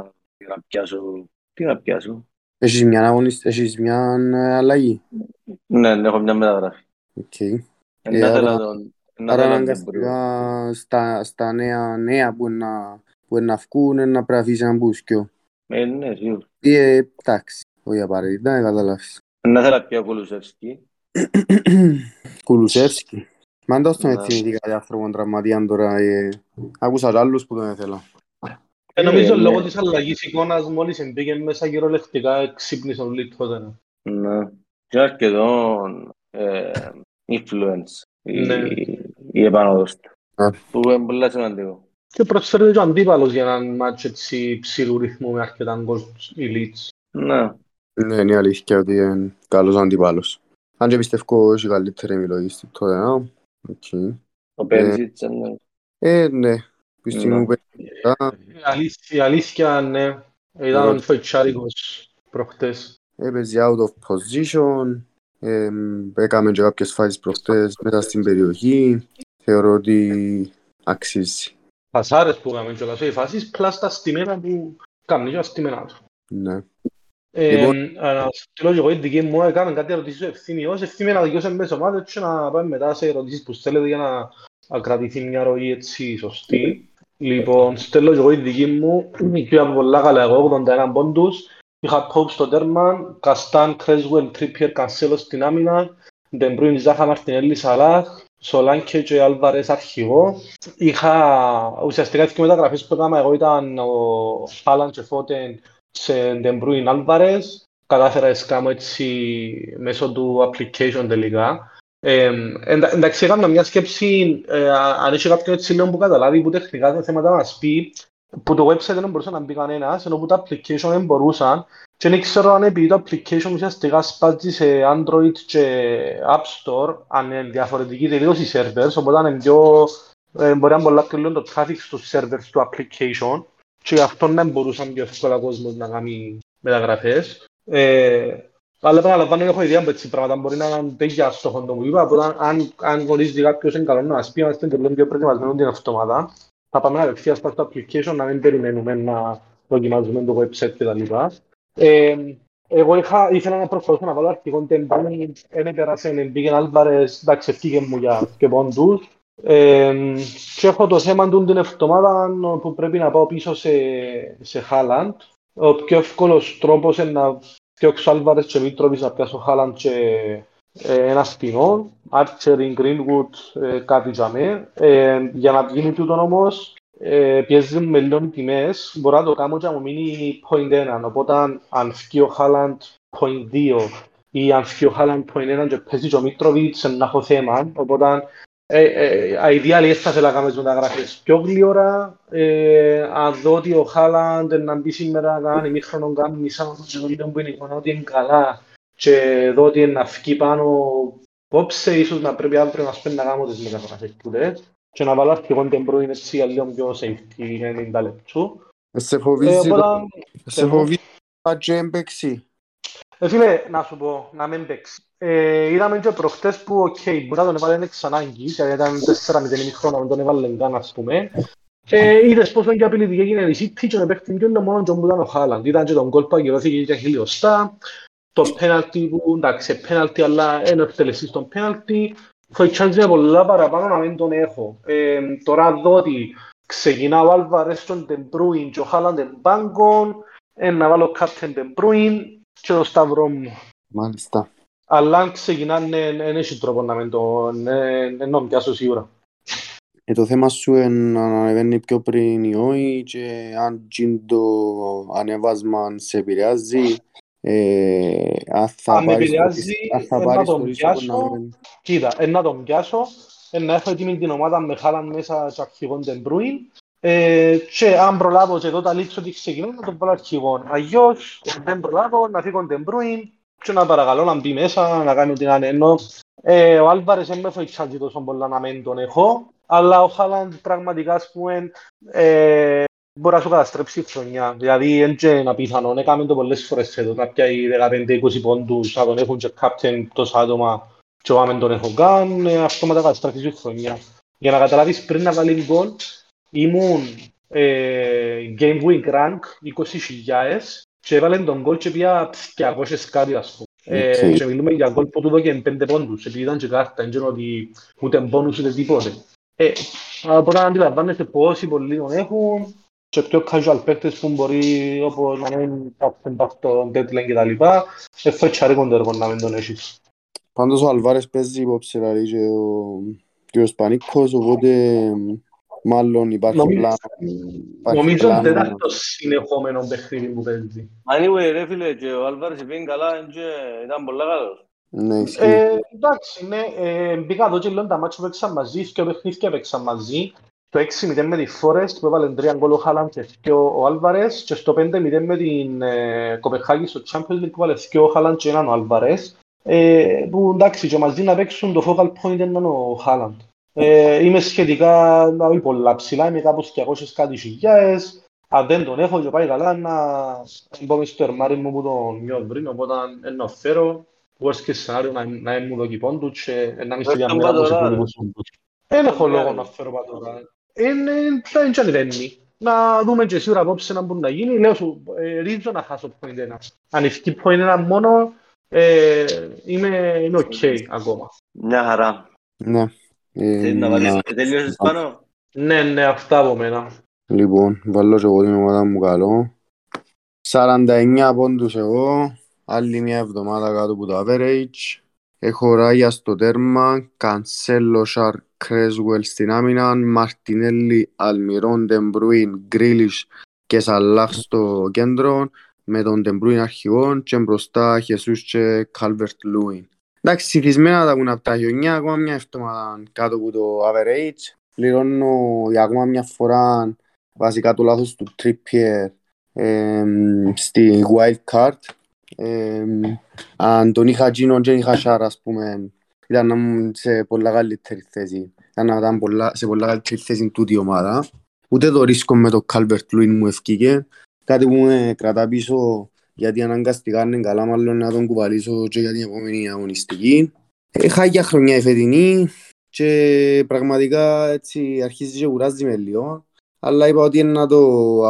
να πιάσω. Τι να πιάσω. Έχεις μια, αγωνισ... Έχεις μια ε, αλλαγή; Ναι, ναι, έχω μια μεταγραφή. Οκ. Ε, να άρα- θέλω τον... Να Άρα θέλω τον αναγκαστικά στα, στα νέα, νέα που είναι να, που είναι να βγουν είναι να πρέπει να αφήσεις έναν μπούσκιο. Ε, ναι, σίγουρα. Ή, ε, εντάξει, όχι απαραίτητα, δεν καταλάβεις. Να θέλω να πιω Κουλουσεύσκι. Κουλουσεύσκι. Μα εντός τον Ναι. έτσι είναι κάτι άνθρωπο τραυματίαν τώρα. Ε, άκουσα κι άλλους που τον ήθελα. Ε, νομίζω Ε, ναι. λόγω της αλλαγής εικόνας μόλις μπήκε μέσα κυριολεκτικά ξύπνησε ο Λίτχοτεν. Ναι. Και αρκετό ε, influence η, Ναι. η επάνωδος του. Ναι. Που είναι πολύ σημαντικό. Και προσφέρεται και ο αντίπαλος για έναν μάτσο έτσι ψηλού ρυθμού με αρκετά γκολ η Leeds. Ναι. Ναι, είναι η αλήθεια ότι είναι καλός αντιπάλος. Αν και πιστεύω έχει καλύτερη επιλογή στην τότε, να. Οκ. Ο Πέρσιτς, ναι. Ε, ναι. Πιστεύω Ναι. που Η αλήθεια, η αλήθεια ναι, ήταν Ναι. φοητσάρικος προχτές. έπαιζε out of position. Ε, έκαμε και κάποιες φάσεις προχτές μέσα στην περιοχή. Θεωρώ ότι αξίζει. Πασάρες που έκαμε κιόλας, οι φάσεις πλάς τα στημένα που κάνουν και τα στημένα τους. Ναι. Ε, Λοιπόν. να στείλω και εγώ η δική μου, έκαμε κάτι ερωτήσεις στο ευθύμιος, ευθύμη να δικαιώσει μες ομάδες και να πάμε μετά σε ερωτήσεις που στέλνετε για να, να κρατηθεί μια ροή έτσι σωστή. Λοιπόν, στέλνω και εγώ η δική μου, και από πολλά καλά εγώ, 81 πόντους. Είχα Pope στο τέρμα, Καστάνιε, Κρέσουελ, Τρίπιερ, Κανσέλο στην άμυνα, Ντεμπρούιν, Ζάχα, Μαρτινέλη, Σαλάχ, Σολάνκε και Άλβαρες αρχηγό. Είχα ουσιαστικά δύο μεταγραφές που έκανα εγώ ήταν ο Χάλαντ και Φόντεν σε Ντεμπρούιν Άλβαρες. Κατάφερα να κάμω έτσι μέσω του application τελικά. Ε, εντα, εντάξει, έκανα μια σκέψη, ε, αν έχει κάποιον έτσι λίγο που καταλάβει που τεχνικά τα θέματα μας πει, που το website δεν μπορούσε να μπει κανένας, ενώ που τα application δεν μπορούσαν και δεν ξέρω αν επειδή το application ουσιαστικά σπάζει σε Android και App Store, αν είναι διαφορετική τελείως οι servers, οπότε είναι πιο, ε, μπορεί να πολλά πιο λίγο το traffic στους servers του application και γι' αυτό δεν μπορούσαν πιο εύκολα κόσμος να κάνει μεταγραφές. Ε, αλλά επαναλαμβάνω, έχω ιδέα από έτσι πράγματα, μπορεί να είναι τέτοια στο χοντό μου είπα, οπότε αν, αν γνωρίζει κάποιος είναι καλό να μας πει, είμαστε τελείως πιο προετοιμασμένοι την αυτομάδα, θα πάμε απευθείας στο application, να μην περιμένουμε να δοκιμάζουμε το website κτλ. Ε, εγώ είχα, ήθελα να προσπαθήσω να βάλω αρχικό τεμπάνι, δεν έπερασε, μπήκε Άλβαρες, εντάξει, ευκήγε μου για και πόντους. Ε, και έχω το θέμα του την εβδομάδα που πρέπει να πάω πίσω σε, σε Χάλαντ. Ο πιο εύκολος τρόπος είναι να φτιάξω Άλβαρες και Μήτροβις να πιάσω Χάλαντ και ε, ένα σπινό, Archery, Greenwood, ε, κάτι για μέ. Ε, για να γίνει τούτο όμως, ε, πιέζουν με λίγο τιμές, μπορώ να το κάνω και να μου μείνει point 1. Οπότε αν φύγει ο Χάλαντ point 2 ή αν φύγει ο Χάλαντ point 1 και παίζει και ο Μίτροβιτς να έχω θέμα. Οπότε ε, ε, ideally θα ήθελα να κάνω τις μεταγραφές πιο γλυόρα. Ε, αν δω ότι ο Χάλαντ να μπει σήμερα κάνει μήχρονο κάνει μισά και το λίγο που είναι εικόνα ότι είναι καλά και δω ότι να φύγει πάνω πόψε, ίσως να πρέπει αύριο να σπένει να κάνω τις μεταγραφές που λες και να βάλω αρχηγόν την πρώην έτσι για λίγο πιο safety 90 λεπτού. Σε φοβίζει το... Σε φοβίζει το και έμπαιξει. Ε, φίλε, να σου πω, να μην παίξει. Ε, είδαμε και προχτές που, οκ, okay, μπορεί να τον έβαλε εξ ανάγκης, γιατί ήταν 4-0 χρόνο, να τον έβαλε καν, ας πούμε. Ε, είδες πόσο και απειλητική έγινε η City και να παίχτη και μόνο και που ήταν ο Χάλαντ. Ήταν και τον κόλ που αγγελώθηκε για χιλιοστά, το πέναλτι που, εντάξει, πέναλτι, αλλά ένα εκτελεστή στον πέναλτι, φοητσάντζε πολλά παραπάνω να μην τον έχω. Ε, τώρα δω ότι ξεκινά ο Άλβαρες στον Τεμπρούιν και ο Χάλαντ εν πάγκον, ε, να βάλω κάπτεν Τεμπρούιν και το σταυρό μου. Μάλιστα. Αλλά αν ξεκινάνε, δεν έχει τρόπο να μην τον ενώ πιάσω σίγουρα. Ε, το θέμα σου είναι να ανεβαίνει πιο πριν ή όχι και αν το ανεβάσμα σε επηρεάζει ε, αν θα αν με επηρεάζει, να τον πιάσω, κοίτα, να τον πιάσω, να έχω έτοιμη την ομάδα με χάλαν μέσα και αρχηγόν την Μπρούιν ε, και αν προλάβω και εδώ τα λήξω ότι ξεκινώ να τον βάλω αρχηγόν. Αγιώς, δεν προλάβω να φύγω την Μπρούιν και να παρακαλώ να μπει μέσα, να κάνει ό,τι να είναι. Ενώ ε, ο Άλβαρες δεν με φοητσάζει τόσο πολλά να μην τον έχω, αλλά ο Χάλαντ πραγματικά, ας πούμε, ε, μπορεί να σου καταστρέψει η χρονιά. Δηλαδή, είναι απίθανο. Έκαμε το πολλές φορές εδώ. Κάποια οι 15-20 πόντους να τον έχουν και captain τόσο άτομα και ο Άμεν τον έχω καν. Ε, αυτό μετά καταστρέφεις η χρονιά. Για να καταλάβεις πριν να βάλει γκολ, ήμουν ε, game week rank 20.000 και έβαλε τον γκολ και πια 200 κάτι ας πούμε. Okay. Ε, και μιλούμε για γκολ που του δώκε 5 πόντους, επειδή ήταν και κάρτα, δεν ξέρω ότι ούτε πόνους ούτε τίποτε. Ε, οπότε αντιλαμβάνεστε πόσοι πολλοί τον έχουν, και πιο casual παίκτες που μπορεί όπως να μην πάψουν από το deadline και τα λοιπά, έφερε τσάρικον το έργο να μην τον έχεις. Πάντως ο Αλβάρες παίζει υπόψη δηλαδή και ο, και ο Σπανίκος, οπότε μάλλον υπάρχει νομίζω, πλάνο. Νομίζω ότι δεν είναι το συνεχόμενο παιχνίδι που παίζει. Anyway, ρε φίλε, και ο Αλβάρες πήγε καλά και ήταν πολλά καλός. Ναι, ισχύει. Ε, εντάξει, ναι, ε, μπήκα εδώ και λέω τα μάτια που παίξαν μαζί και ο παιχνίδια παίξαν μαζί το 6-0 με τη Forest που έβαλε τρία γκολ ο Χάλαν και ο Άλβαρες και στο 5-0 με την ε, Κοπεχάγη στο Champions League που έβαλε και ο Χάλαν και έναν ο Άλβαρες ε, που εντάξει και μαζί να παίξουν το focal point είναι ο Χάλαντ. Ε, είμαι σχετικά όχι πολλά ψηλά, είμαι κάπως 200 κάτι χιλιάες. Αν δεν τον έχω και πάει καλά να μπω μες στο ερμάρι μου που τον νιώθω πριν, οπότε να φέρω worst case scenario να, να μου δω κυπών και να μην σε διαμέρα από τους υπόλοιπους. Δεν έχω λόγο να φέρω πατώρα είναι ποια είναι και ανεβαίνει. Να δούμε και σίγουρα απόψε να μπορεί να γίνει. Λέω σου, ε, ρίζω να χάσω point ένα. Αν ευκεί point ένα μόνο, ε, είμαι, είμαι ok ακόμα. Μια χαρά. Ναι. Ε, Θέλεις να βάλεις, τελείωσες πάνω; Ναι, ναι, αυτά από μένα. Λοιπόν, βάλω και εγώ την ομάδα μου καλό. 49 πόντους εγώ, άλλη μια εβδομάδα κάτω από το average. Έχω Ράγια στο τέρμα, Κανσέλο, Σαρ, Κρέσουελ στην άμυνα, Μαρτινέλι, Αλμυρόν, Ντεμπρούιν, Γκρίλις και Σαλάχ στο κέντρο, με τον Ντεμπρούιν αρχηγόν και μπροστά Χεσούς και Κάλβερτ Λούιν. Εντάξει, συνηθισμένα τα έχουν από τα χιόνια, ακόμα μια εβδομάδα κάτω από το average. Πληρώνω για ακόμα μια φορά βασικά το λάθος του Trippier ε, στη wild card. Ε, αν τον είχα γίνον και είχα Σάρα, ας πούμε, ήταν να ήμουν σε πολλά καλύτερη θέση. Ήταν να ήταν πολλά, σε πολλά καλύτερη θέση τούτη η ομάδα. Ούτε το ρίσκο με το Calvert Lewin μου ευκήκε. Κάτι που με κρατά πίσω γιατί αναγκαστικά είναι καλά μάλλον να τον κουβαλήσω και για την επόμενη αγωνιστική. Είχα για χρονιά η φετινή και πραγματικά έτσι αρχίζει και κουράζει με λίγο. Αλλά είπα ότι είναι να το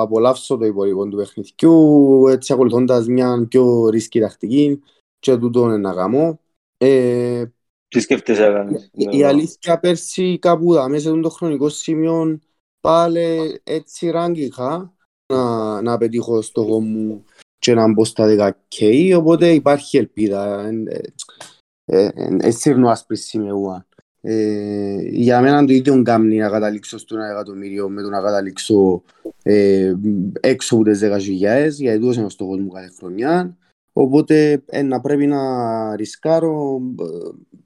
απολαύσω το υπόλοιπο του παιχνιδιού, έτσι ακολουθώντας μια πιο ρίσκη τακτική και τούτο είναι να κάνω. Ε, Τι σκέφτεσαι να κάνεις. η αλήθεια πέρσι κάπου δα, μέσα σε το χρονικό σημείο πάλι έτσι ράγκ είχα να, να πετύχω στόχο μου και να μπω στα 10K, οπότε υπάρχει ελπίδα. Έτσι είναι ο άσπρης σημεία. Ε, για μένα το ίδιο κάνει να καταλήξω στο ένα εκατομμύριο με το να καταλήξω ε, έξω από τις 10.000 γιατί τούτος είναι ο στόχος μου κάθε χρονιά. Οπότε ε, να πρέπει να ρισκάρω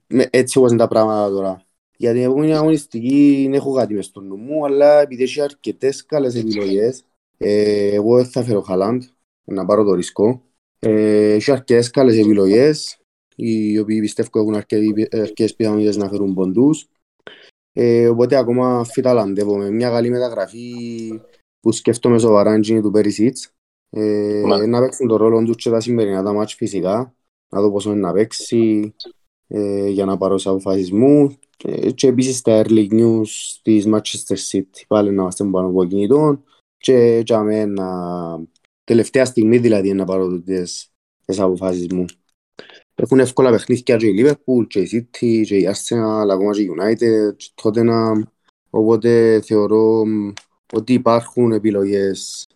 ε, έτσι όπως είναι τα πράγματα τώρα. Για την επόμενη αγωνιστική έχω κάτι μες στο νου μου αλλά επειδή έχει αρκετές καλές επιλογές ε, εγώ δεν θα φέρω Χαλάντ να πάρω το ρίσκο. Ε, έχει αρκετές καλές επιλογές οι οποίοι πιστεύω έχουν αρκετές πιθανότητες να φέρουν ποντούς. Ε, οπότε ακόμα φυταλαντεύω με μια καλή μεταγραφή που σκέφτομαι σοβαρά είναι του Περισίτς. Ε, να παίξουν το ρόλο τους και τα σημερινά τα μάτς φυσικά. Να δω πόσο είναι να παίξει ε, για να πάρω σε αποφάσεις μου. Ε, και επίσης τα early news της Manchester City. Πάλι να είμαστε πάνω από κινητών και για μένα τελευταία στιγμή δηλαδή να πάρω τις, τις αποφάσεις μου. Έχουν εύκολα παιχνίδια και η Liverpool και η City και η Arsenal, ακόμα και η United και Tottenham. Οπότε θεωρώ ότι υπάρχουν επιλογές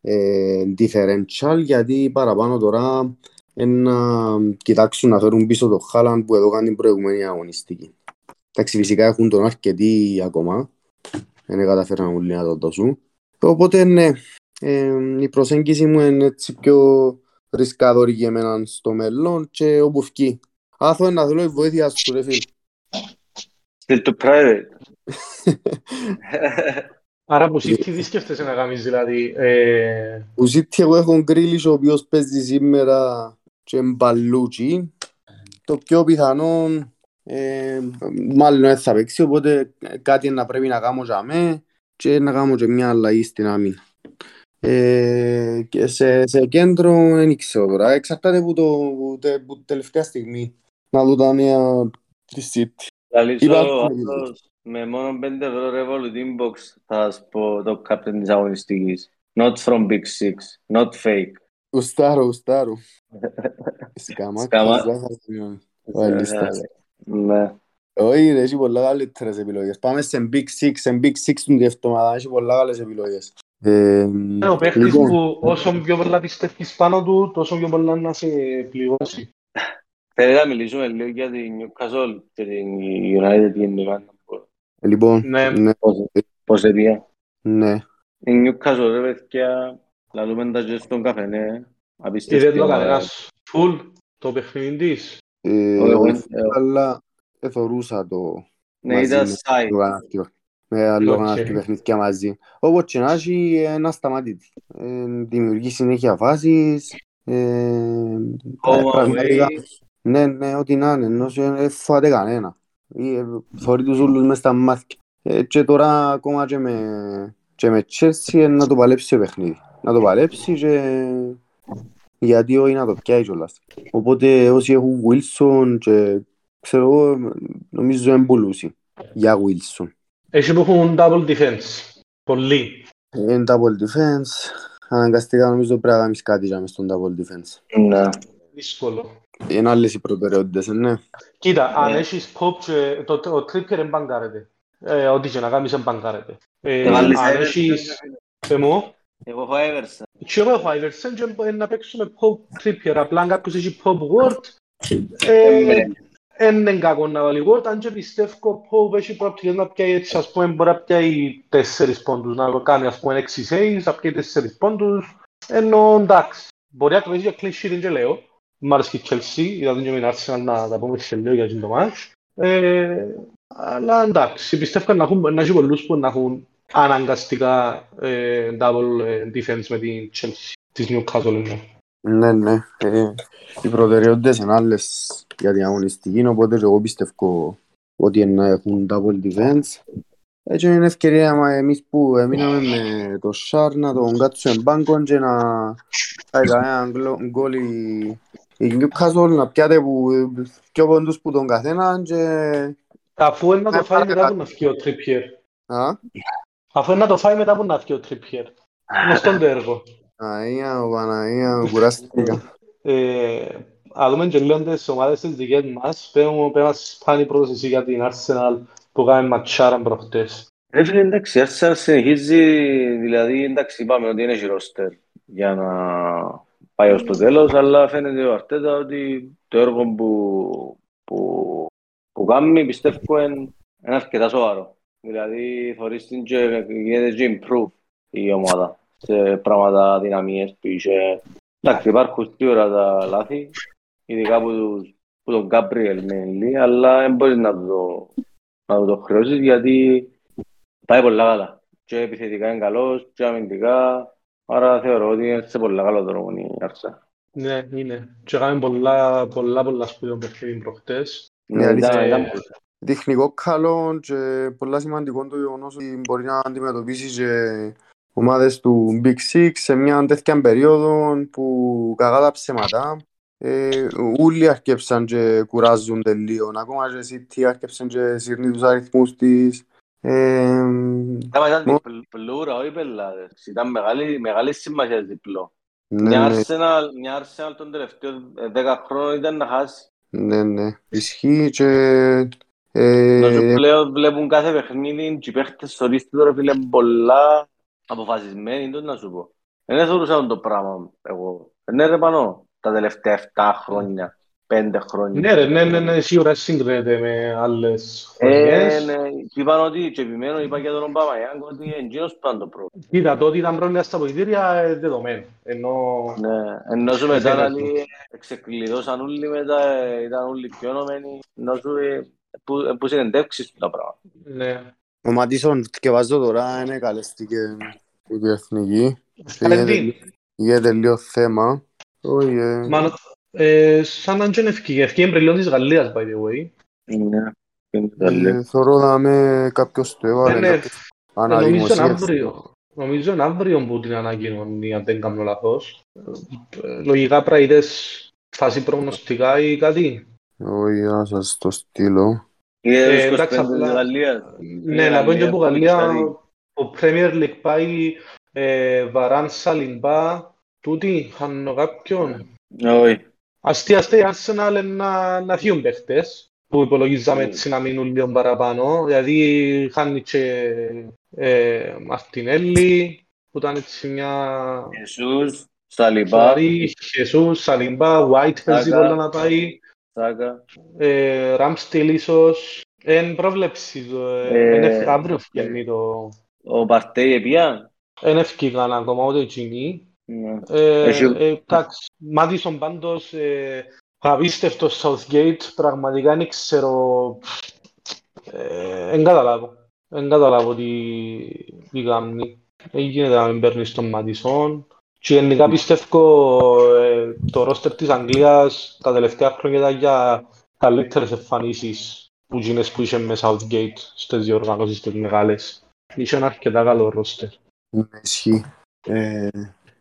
ε, differential γιατί παραπάνω τώρα να κοιτάξουν να φέρουν πίσω το Χάλαντ που εδώ κάνει την προηγούμενη αγωνιστική. Εντάξει, φυσικά έχουν τον αρκετή ακόμα. Δεν καταφέραν όλοι να το δώσουν. Οπότε ναι, ε, η προσέγγιση μου είναι έτσι πιο ρισκάδοροι για εμένα στο μέλλον και όπου φκεί. Άθω να θέλω η βοήθεια σου ρε φίλ. Στείλ το private. Άρα που City τι σκέφτεσαι να κάνεις δηλαδή. Ε... Που City εγώ έχω γκρίλις ο οποίος παίζει σήμερα και μπαλούτσι. Το πιο πιθανό ε, μάλλον δεν θα παίξει οπότε κάτι να πρέπει να κάνω για μέ και να κάνω και μια αλλαγή στην άμυνα. Ε, και σε, σε κέντρο δεν ξέρω τώρα. Εξαρτάται από το που, τε, που τελευταία στιγμή να δω τα νέα της City. Λαλήσω με μόνο 5 ευρώ Revolut Inbox θα σου πω το captain της αγωνιστικής. Not from Big Six, not fake. Ουστάρω, ουστάρω. Σκάμα, Σκάμα. Ο Ελίστας. Ναι. Όχι ρε, έχει πολλά καλύτερες επιλογές. Πάμε σε Big Six, σε Big Six την εβδομάδα, έχει πολλά καλές επιλογές. Ε, Είναι ο παίχτης λοιπόν, που όσο πιο πολλά πιστεύεις πάνω του, τόσο πιο πολλά να σε πληγώσει. Θέλετε να μιλήσουμε λίγο για την Newcastle και την United γενικά. Λοιπόν, Ναι. ναι, Πώς- Πώς έπια. ναι. Η Newcastle ρε παιδιά, λαλούμε τα και στον καφενέ. Είδε Απίστευτη το ομάδα. κανένας φουλ το παιχνίδι της. Ε, Όχι, εγώ- όχι, αλλά εθωρούσα το Ναι, μαζί ήταν με side. Το κανάρκιο. Με άλλο Οκ. κανάρκιο παιχνίδια μαζί. Όπως και να έχει, ένα σταμάτητης. Ε, δημιουργεί συνέχεια φάσεις. Ε, ε, Home πραγματικά, away. ναι, ναι, ό,τι να είναι, ενώ δεν φοβάται κανένα. Ή, ε, Θωρεί τους ούλους μες στα μάτια. Ε, και τώρα ακόμα και με, και με Chelsea ε, να το παλέψει το παιχνίδι. Να το παλέψει και γιατί όχι να το πιάει κιόλας. Οπότε όσοι έχουν Wilson και ξέρω εγώ νομίζω είναι πουλούσι για Wilson. Έχει που έχουν double defense. Πολύ. Είναι double defense. Αναγκαστικά νομίζω πρέπει να κάνεις κάτι για μες στον double defense. Ναι. Δύσκολο. Είναι άλλες οι προτεραιότητες, ε, ναι. Κοίτα, αν Ναι. έχεις pop και το, το tripper εμπαγκάρεται. Ε, ό,τι και να κάνεις εμπαγκάρεται. Ε, Ε, βάλεις αν Everton. έχεις... Πε μου; Εγώ έχω Everson. Και εγώ έχω Iverson και ε, να παίξουμε pop tripper. Απλά αν κάποιος έχει pop word, ε, δεν είναι κακό να βάλει word. Αν και πιστεύω pop έχει προοπτικές να πιάει έτσι, ας πούμε, μπορεί να πιάει τέσσερις πόντους, να κάνει ας πούμε έξι saves, να πιάει τέσσερις πόντους. Ενώ εντάξει, μπορεί να κρατήσει για clean sheet, δεν και λέω. Μ' άρεσε και η Chelsea, είδα την και με την Arsenal να τα πούμε σε λίγο για αυτό το match. Ε, αλλά εντάξει, πιστεύω να, έχουν, να έχει πολλούς που να έχουν αναγκαστικά ε, double ε, defense με την Chelsea της Newcastle. Ναι. Ναι, ναι. Ε, οι προτεραιότητες είναι άλλες για την αγωνιστική, οπότε και εγώ πιστεύω ότι να έχουν double defense. Έτσι είναι ευκαιρία μα εμείς που έμειναμε με το Σάρ να τον κάτσουμε μπάνκον και να πάει κανένα γκλο- γκολ η η Newcastle να πιάτε που πιο πόντους που τον καθένα και... Αφού είναι να το Ναι, φάει μετά παρακάτω. που να φύγει ο Trippier. Α, Αφού είναι να το φάει μετά που να φύγει ο Trippier. Είναι στον το έργο. Αγία μου, Παναγία μου, κουράστηκα. Ε, Α δούμε και λίγο τις ομάδες τις δικές μας. Πες μου, πες μας πάνε η πρόταση εσύ για την Arsenal που κάνουμε ματσάρα προχτές. Ρε φίλε, εντάξει, η Arsenal συνεχίζει, δηλαδή, εντάξει, είπαμε ότι είναι έχει ρόστερ για να πάει ως το τέλος, αλλά φαίνεται ο Αρτέτα ότι το έργο που, που, που κάνει, πιστεύω, είναι, είναι αρκετά σοβαρό. Δηλαδή, θωρείς την και γίνεται και improve η ομάδα σε πράγματα δυναμίες που είχε. Εντάξει, υπάρχουν σίγουρα τα λάθη, ειδικά που, τους- που τον Γκάμπριελ mainly, αλλά δεν μπορείς να του το, να του το χρεώσεις γιατί Πάει πολλά καλά. Και επιθετικά είναι καλός, και αμυντικά. Άρα θεωρώ ότι είναι σε πολλά καλό δρόμο η Arsenal. Ναι, είναι. Και κάνουμε πολλά, πολλά, πολλά σπουδαίο παιχνίδι προχτές. Ναι, αλήθεια. ήταν- ήταν- Τεχνικό καλό και πολλά σημαντικό το γεγονός ότι μπορεί να αντιμετωπίσεις και ομάδες του Big Six σε μια τέτοια περίοδο που κακά τα ψέματα. Ε, όλοι αρκέψαν και κουράζονται λίγο. Ακόμα και η City αρκέψαν και σύρνει τους αριθμούς της. Ε, Άμα ήταν Μο- διπλ- πλούρα, όχι πελάτες. Ήταν μεγάλη, μεγάλη σημασία διπλό. ναι, Μια ναι, Arsenal, μια Arsenal των τελευταίων ε, 10 χρόνων ήταν να χάσει. ναι, ναι. Ισχύει και... Νομίζω Ε, πλέον βλέπουν κάθε παιχνίδι και οι παίχτες στο ρίστη τώρα φίλε πολλά αποφασισμένοι, το να σου πω. Δεν θεωρούσα το πράγμα εγώ. Ναι ρε πάνω, τα τελευταία 7 χρόνια, 5 χρόνια. Ναι, ρε, ναι, ναι, ναι, σίγουρα συγκρίνεται με άλλες Ε, χρονιές. ναι, και είπαν ότι, και επιμένω, είπα για τον Παπαγιάνγκ ότι είναι εκείνος που ήταν το πρόβλημα. Κοίτα, το ότι ήταν πρόβλημα στα αποδητήρια ε, δεδομένο. Ενώ Ναι, ενώ σου μετά Δεν δηλαδή εξεκλειδώσαν όλοι μετά, ε, ήταν όλοι πιο ενωμένοι, ενώ σου ε, που, ε, που συνεντεύξεις του τα πράγματα. ναι. Ο Ματίσον, διαβάζω τώρα, είναι καλέστηκε που την εθνική. Καλεντή. Γίνεται λίγο θέμα. Όχι, ε, Μάλλον, ε, σαν να είναι ευκαιρία. Ευκαιρία εμπρελιών της Γαλλίας, by the way. Ναι, είναι τα λέω. ε, θωρώ να με κάποιος το Ε, έβαλε, ναι, κάποιος ε, νομίζω είναι αναδημοσίευσε. αύριο. Νομίζω είναι αύριο που την ανακοινώνει, αν δεν κάνω λάθος. Ε, Λογικά πράιδες φάση προγνωστικά ή κάτι. Όχι, να σας το στείλω. Είναι Ε, στους εντάξει, 25 της απλά- Γαλλίας. Ναι, να πω και από Γαλλία, Δηλαδή, ο Premier League πάει ε, Βαράν Σαλιμπά, τούτη, χάνω κάποιον. Όχι. Αστεία-αστεία η Arsenal να, να φύγουν παίχτες που υπολογίζαμε Mm. έτσι να μείνουν λίγο παραπάνω. Δηλαδή χάνει και ε, Μαρτινέλli που ήταν έτσι μια Ιησούς, Σαλιμπά, σοβαρή, Χεσούς, Σαλιμπά, White παίζει Σάκα. πολλά να πάει, Σάκα. ε, Ramsdale ίσως. Εν πρόβλεψη το, Ε, ε, εν ευ- αύριο βγαίνει το... Ο Παρτέι επία. Εν ευκήκαν ακόμα ούτε εκείνοι. Ναι. Ε, Έχει- ε, Εντάξει, Μάτισον πάντως ε, απίστευτος Southgate, πραγματικά δεν ξέρω, ε, δεν καταλάβω, δεν καταλάβω τι, τι κάνει. Δεν γίνεται να μην παίρνεις τον Μάτισον. Και γενικά πιστεύω ε, το ρόστερ της Αγγλίας τα τελευταία χρόνια ήταν για καλύτερες εμφανίσεις που γίνες που είχε με Southgate στις διοργανώσεις τις μεγάλες. Είχε ένα αρκετά καλό ρόστερ. Ναι, Ισχύει. Ε,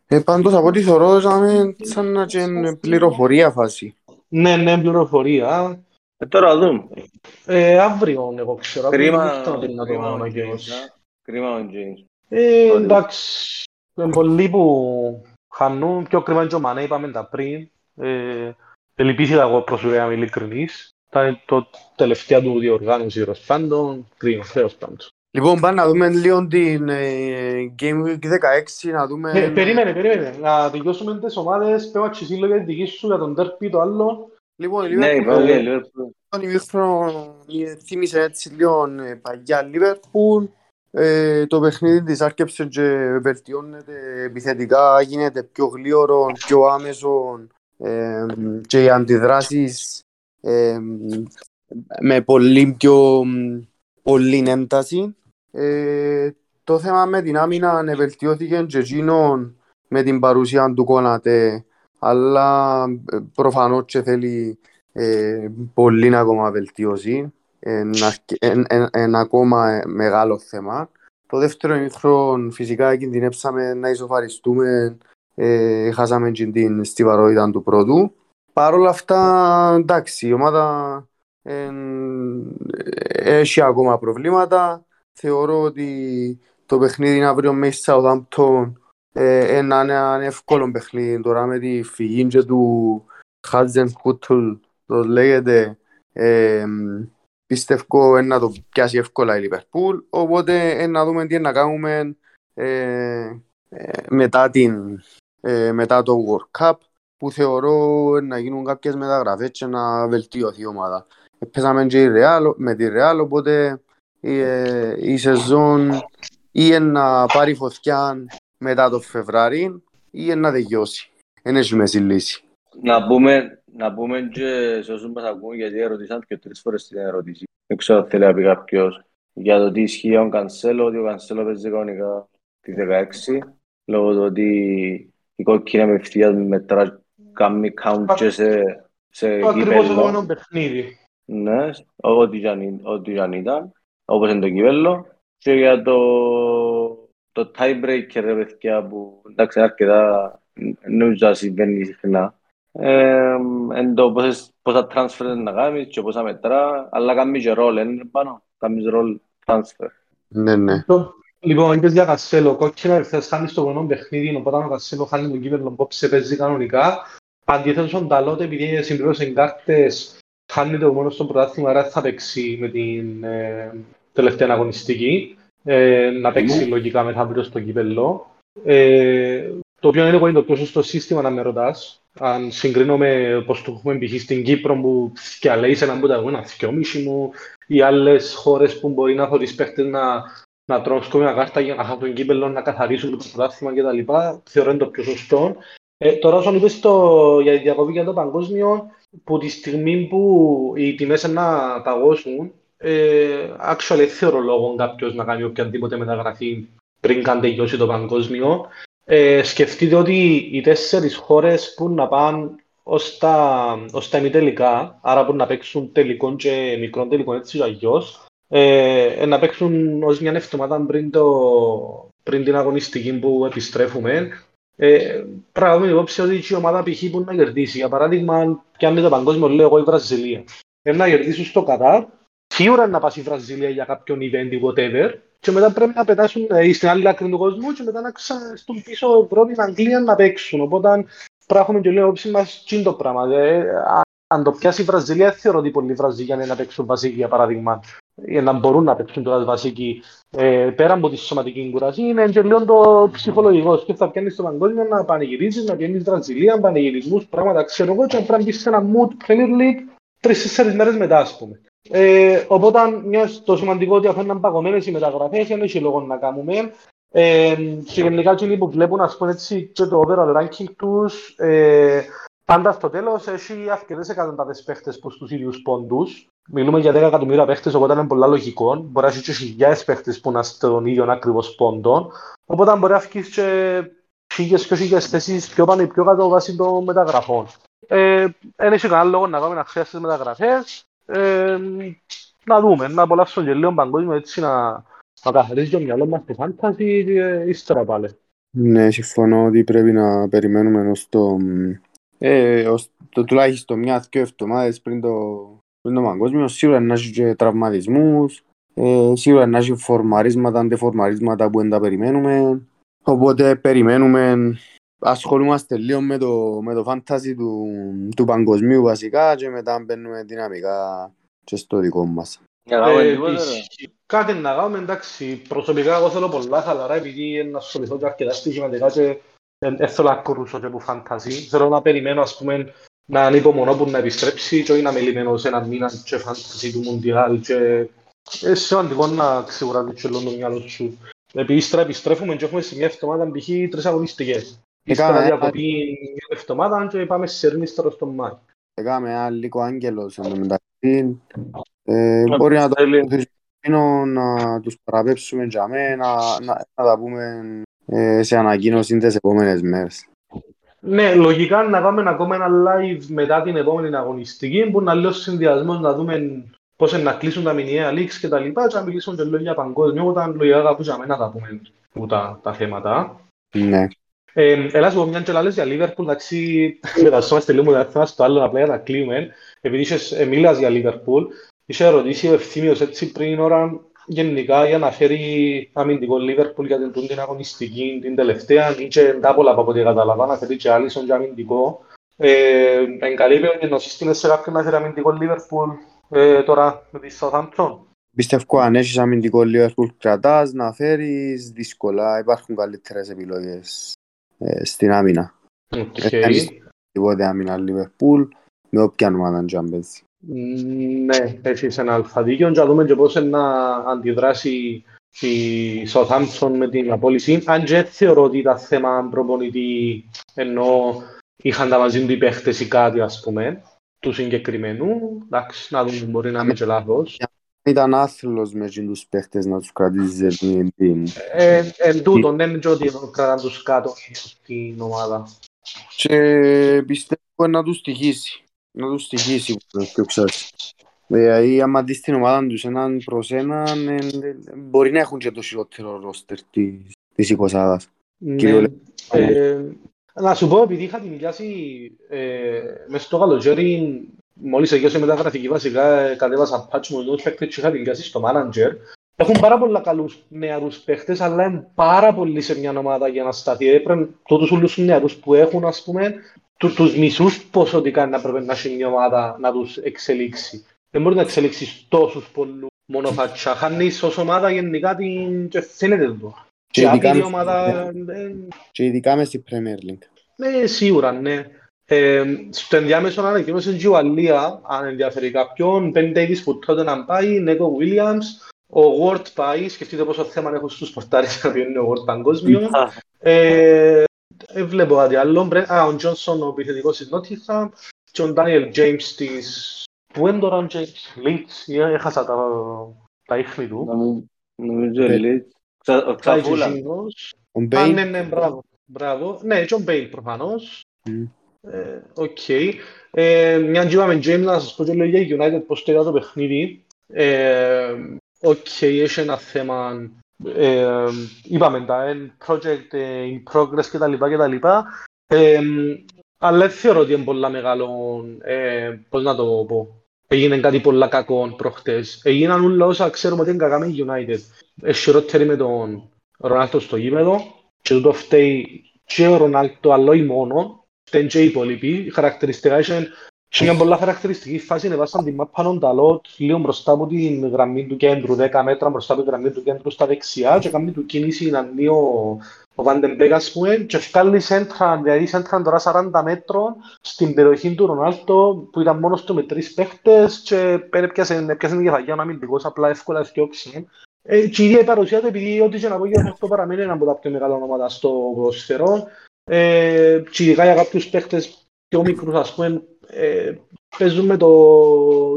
ε, πάντως από ό,τι θωρώ, σαν- σαν να είναι πληροφορία φάση. Ναι, ναι, πληροφορία. Ε, τώρα δούμε. Ε, αύριο, εγώ ξέρω. αύριο Κρίμα, νύχτα να το κρίμα ο ανακοινώσει. James, α. Κρίμα ο James. Ε, Sorry. εντάξει, είναι πολλοί που χάνουν, πιο κρίμα είναι και ο Μανέ, είπαμε τα πριν. Ε, ελπίθηκα εγώ προσωπικά να είμαι ειλικρινής. Ήταν το τελευταία του διοργάνωση τέλος πάντων, κρίμα, τέλος πάντων. Λοιπόν, πάμε να δούμε λίγο την ε, Game Week 16, να δούμε... Ε, περίμενε, περίμενε, να τελειώσουμε τις ομάδες, πέω και εσύ λόγια τη δική σου για τον τέρπι το άλλο. Λοιπόν, η Ναι, Liverpool, είπαμε για ε, Liverpool. τον ημίχρονο ε, θύμισε έτσι λίγο ε, παλιά Liverpool. Ε, το παιχνίδι της άρκεψε και βελτιώνεται επιθετικά, γίνεται πιο γλίωρο, πιο άμεσο ε, και οι αντιδράσεις ε, με πολύ πιο πολύ ένταση. Ε, το θέμα με την άμυνα βελτιώθηκε και εκείνον με την παρουσία του Κόνατε, αλλά ε, προφανώς και θέλει ε, πολύ ακόμα βελτιώσει. Ένα ένα ακόμα μεγάλο θέμα. Το δεύτερο ημίχρον φυσικά κινδυνεύσαμε να ισοφαριστούμε. Ε, χάσαμε την στιβαρότητα του πρώτου. Παρ' όλα αυτά, εντάξει, η ομάδα ε, έχει ακόμα προβλήματα. Θεωρώ ότι το παιχνίδι αύριο με Southampton ε, να είναι ένα εύκολο παιχνίδι. Τώρα με τη φυγή του Χάτζεν Κούτουλ, το λέγεται, ε, πιστεύω να το πιάσει εύκολα η Λιβερπούλ. Οπότε να δούμε τι να κάνουμε ε, ε, μετά, την, ε, μετά το World Cup που θεωρώ να γίνουν κάποιες μεταγραφές και να βελτιωθεί η ομάδα. Πέσαμε και η Real, με τη Real, οπότε η, ε, η σεζόν ή να πάρει φωτιά μετά το Φεβράρι ή να τελειώσει. Δεν έχει μέση λύση. Να πούμε, να πούμε και σε όσους μας ακούν, γιατί ερωτήσαν και τρεις φορές την ερώτηση. Δεν ξέρω αν θέλει να πει κάποιος για το τι ισχύει για τον Κανσέλο, ότι ο Κανσέλο παίζει κανονικά τη 16, λόγω του ότι η κόκκινα με ευθεία μετράς κάνει count και σε, σε Το ακριβώς επόμενο παιχνίδι. Ναι, ό,τι και αν ήταν, όπως είναι το κύπελλο. Και για το, το tiebreaker, ρε παιδιά, που εντάξει αρκετά νομίζω να συμβαίνει συχνά. Ε, εν το πόσες, πόσα transfer να κάνεις και πόσα μετρά, αλλά κάνει και ρόλ, είναι πάνω, κάνει ρόλ transfer. Ναι, ναι. Λοιπόν, είπες για Κασέλο, κόκκινα ευθές χάνεις στο γονό παιχνίδι, οπότε ο Κασέλο χάνει τον κύπελλο πόψε παίζει κανονικά. Αντίθετος τον Ταλότε, επειδή συμπλήρωσε κάρτες, χάνει το μόνο στο πρωτάθλημα, άρα θα παίξει με την ε, τελευταία αγωνιστική, ε, να παίξει λογικά μεθαύριο στο κύπελλο. Ε, το οποίο είναι το πιο σωστό σύστημα να με ρωτάς. Αν συγκρίνω με πώς το έχουμε π.χ. στην Κύπρο που θυκιαλέει σε έναν που τα ένα θυκιόμισι μου ή άλλες χώρες που μπορεί να χωρίς παίχτες να, να τρώνε μια κάρτα για να χάσουν τον κύπελλο, να καθαρίσουν το πρωτάθλημα κτλ. Θεωρώ είναι το πιο σωστό. Ε, τώρα όσον είπες το, για τη διακοπή για το παγκόσμιο, που τη στιγμή που οι τιμές να παγώσουν, ε, actually θεωρώ λόγο κάποιος να κάνει οποιαδήποτε μεταγραφή πριν καν τελειώσει το παγκόσμιο. Ε, σκεφτείτε ότι οι τέσσερις χώρες που να πάνε ως τα, ως τα ημιτελικά, άρα που να παίξουν τελικών και μικρών τελικών έτσι και αλλιώς, ε, να παίξουν ως μια εβδομάδα πριν, το, πριν την αγωνιστική που επιστρέφουμε, ε, πράγμα υπόψη ότι η ομάδα π.χ. που να κερδίσει. Για παράδειγμα, πιάνει το παγκόσμιο, λέω εγώ η Βραζιλία. Ε, να κερδίσει στο Κατάρ, σίγουρα να πάει η Βραζιλία για κάποιον event ή whatever, και μετά πρέπει να πετάσουν ε, στην άλλη άκρη του κόσμου και μετά να ξαναστούν πίσω Ευρώπη, Αγγλία να παίξουν. Οπότε πράγμα και λέω όψη μας τι το πράγμα. Ε, αν το πιάσει η Βραζιλία, θεωρώ ότι πολλοί Βραζιλιάνοι να παίξουν βασική για παράδειγμα για να μπορούν να παίξουν τώρα βασική ε, πέρα από τη σωματική κουρασία είναι και λίγο το ψυχολογικός. Και θα πιάνεις στο παγκόσμιο να πανηγυρίζεις, να πιάνεις Βραζιλία, πανηγυρισμούς, πράγματα ξέρω εγώ, και να πρέπει να μπεις σε ένα mood Premier League τρει-τέσσερι μέρες μετά, ας πούμε. Ε, οπότε, μια το σημαντικό ότι αφού είναι παγωμένες οι μεταγραφές, δεν έχει λόγο να κάνουμε. Ε, και γενικά, οι που βλέπουν ας πούμε, έτσι, και το overall ranking τους, ε, πάντα στο τέλος έχει αρκετές εκατοντάδες παίχτες προ του ίδιους πόντους. Μιλούμε για 10 εκατομμύρια παίχτες, οπότε είναι πολλά λογικό. Μπορεί να έχει και χιλιάδες παίχτες που είναι στον ίδιο ακριβώς πόντο. Οπότε μπορεί να βγει και χίλιες και χίλιες θέσεις πιο πάνω ή πιο κάτω βάσει των μεταγραφών. Ε, δεν έχει κανένα λόγο να κάνουμε να χρειάζεται μεταγραφές. Ε, να δούμε, να απολαύσουμε και λίγο παγκόσμιο έτσι να, να καθαρίζει το μυαλό μας τη φάνταση και ύστερα πάλι. Ναι, συμφωνώ ότι πρέπει να περιμένουμε ως το, ε, ως το τουλάχιστον μια-δυο εβδομάδες πριν το, πριν το παγκόσμιο. Σίγουρα να έχει και τραυματισμούς, ε, σίγουρα να έχει φορμαρίσματα, αντεφορμαρίσματα που δεν τα περιμένουμε. Οπότε περιμένουμε ασχολούμαστε λίγο με το, με το fantasy του, του παγκοσμίου βασικά και μετά μπαίνουμε δυναμικά και στο δικό μας. Ε, κάτι να κάνουμε, εντάξει, προσωπικά εγώ θέλω πολλά χαλαρά επειδή να ασχοληθώ και αρκετά στοιχηματικά και δεν θέλω να κρούσω και από fantasy. Θέλω να περιμένω, ας πούμε, να ανυπομονώ που να επιστρέψει και όχι να με λυμμένω σε ένα μήνα και fantasy του Μουντιάλ και είναι σημαντικό να ξεγουράσεις και λόγω το μυαλό σου. Επειδή ύστερα επιστρέφουμε και έχουμε σε μια εβδομάδας π.χ. τρεις αγωνιστικές. Ύστερα διακοπή μια εβδομάδα και πάμε σε Σερνίστρο στον Μάη. Έκαμε ένα λίγο άγγελος εν τω μεταξύ. Ε, μπορεί να το Εκείνο να τους παραπέψουμε για μένα, να, να, να τα πούμε ε, σε ανακοίνωση τις επόμενες μέρες. Ναι, λογικά να πάμε ακόμα ένα live μετά την επόμενη αγωνιστική που να λέω συνδυασμός να δούμε πώς να κλείσουν τα μηνιαία leaks και τα λοιπά και να μιλήσουμε και λόγια για παγκόσμιο όταν λογικά κάπου για μένα θα πούμε τα, τα θέματα. Ναι. Ε, έλα σου πω μια και λες για Liverpool, εντάξει, μετασόμαστε λίγο με τα στο άλλο, απλά για να κλείουμε. Επειδή είχες, ε, μίλας για Liverpool, είχε ρωτήσει ο Ευθύμιος έτσι πριν ώρα γενικά για να φέρει αμυντικό Liverpool για την, την αγωνιστική, την τελευταία, είχε τα πολλά από ό,τι καταλαβα, να φέρει και Άλισον για αμυντικό. Ε, εγκαλείπει ο γενοσύστημες σε κάποιον να φέρει αμυντικό Liverpool ε, τώρα με τη Southampton. Πιστεύω αν έχεις αμυντικό Liverpool κρατάς να φέρεις δύσκολα, υπάρχουν καλύτερες επιλογές ε, στην άμυνα. Okay. Τίποτε άμυνα Liverpool με όποια ομάδα και αν παίζει. Ναι, έχεις ένα αλφαδίκιο και να δούμε και πώς να αντιδράσει η Southampton με την απόλυση. Αν και θεωρώ ότι ήταν θέμα προπονητή ενώ είχαν τα μαζί του οι παίχτες ή κάτι ας πούμε του συγκεκριμένου. Εντάξει, να δούμε μπορεί να είμαι και λάθος. Ήταν άθλος μες τους παίχτες να τους κρατήσεις σε την ε, Εν τούτο, δεν είναι ότι κρατάν τους κάτω στην ομάδα. Και πιστεύω να τους στοιχήσει. Να τους στοιχήσει που το ξέρεις. Δηλαδή, άμα δεις την ομάδα τους έναν προς έναν, ε, μπορεί να έχουν και το χειρότερο ρόστερ της, της εικοσάδας. Ναι, ε, να σου πω, επειδή είχα την πιάσει ε, μέσα στο καλοκαίρι, μόλις εγιώσε μεταγραφική βασικά, κατέβασα patch μου τους παίκτες και είχα την πιάσει στο manager. Έχουν πάρα πολλά καλούς νεαρούς παίκτες, αλλά είναι πάρα πολύ σε μια ομάδα για να σταθεί. Έπρεπε τούτους όλους τους νεαρούς που έχουν, ας πούμε, του, τους μισούς ποσοτικά να πρέπει να έχει μια ομάδα να τους εξελίξει. Δεν μπορεί να εξελίξεις τόσους πολλούς μόνο φατσά. Χάνεις ως ομάδα γενικά την... και φαίνεται εδώ. Και Και ειδικά άπειρη μες- ομάδα... Και ειδικά μες στη Premier League. Ναι, σίγουρα, ναι. Ε, στο ενδιάμεσο ανακοίνωσε και η Ουαλία, αν ενδιαφέρει κάποιον, Ben Davis που τότε να πάει, Νέκο Williams, ο Ward πάει, σκεφτείτε πόσο θέμα έχουν στους πορτάρες να πιένει ο Ward παγκόσμιο. Ε, ε, βλέπω κάτι άλλο. Μπρε- Α, ο Τζόνσον, ο επιθετικός της Nottingham, και ο Daniel James της... Πού είναι τώρα ο James Leeds, ε, έχασα τα, τα ίχνη του. Νομίζω- Νομίζω Ναι. λέει. Ξα- Ο Πάει Ξαφούλα. και εκείνος. Ο Α, Μπέιν, ναι, ναι, μπράβο. Μπράβο. Ναι, και ο Μπέιλ προφανώς. Μμ. Ε, Οκ. Ε, Μια και είπαμε James, να σας πω και λόγια για United πώς το είδα το παιχνίδι. Ε, Οκ, έχει ένα θέμα. Ε, είπαμε τα, εν project ε, in progress κτλ. κτλ. Ε, αλλά δεν θεωρώ ότι είναι πολλά μεγάλο, ε, πώς να το πω, έγινε κάτι πολλά κακό προχτές. Έγιναν όλα όσα ξέρουμε ότι είναι κακά με η United. Έχει χειρότερη με τον Ρονάλτο στο γήπεδο και τούτο φταίει και ο Ρονάλτο αλλά όχι μόνο, φταίνουν και οι υπόλοιποι. Χαρακτηριστικά είχε και μια πολλά χαρακτηριστική φάση ανεβάσαν την μάπα των ταλότ λίγο μπροστά από την γραμμή του κέντρου, 10 μέτρα μπροστά από την γραμμή του κέντρου στα δεξιά και κάνει του κίνηση να ανεί ο, ο Βαντεμπέκ ας πούμε και βγάλει σέντρα, δηλαδή σέντρα τώρα 40 μέτρων στην περιοχή του Ρονάλτο που ήταν μόνος του με τρεις παίχτες και έπιασε, έπιασε την κεφαγιά ο αμυντικός απλά εύκολα ευκαιόξει. Ε, και η ίδια η παρουσία του, επειδή ό,τι και να πω για αυτό παραμένει ένα από τα πιο μεγάλα ονόματα στο ποδοσφαιρό, ε, και ειδικά για κάποιους παίχτες πιο μικρούς, ας πούμε, ε, παίζουν με το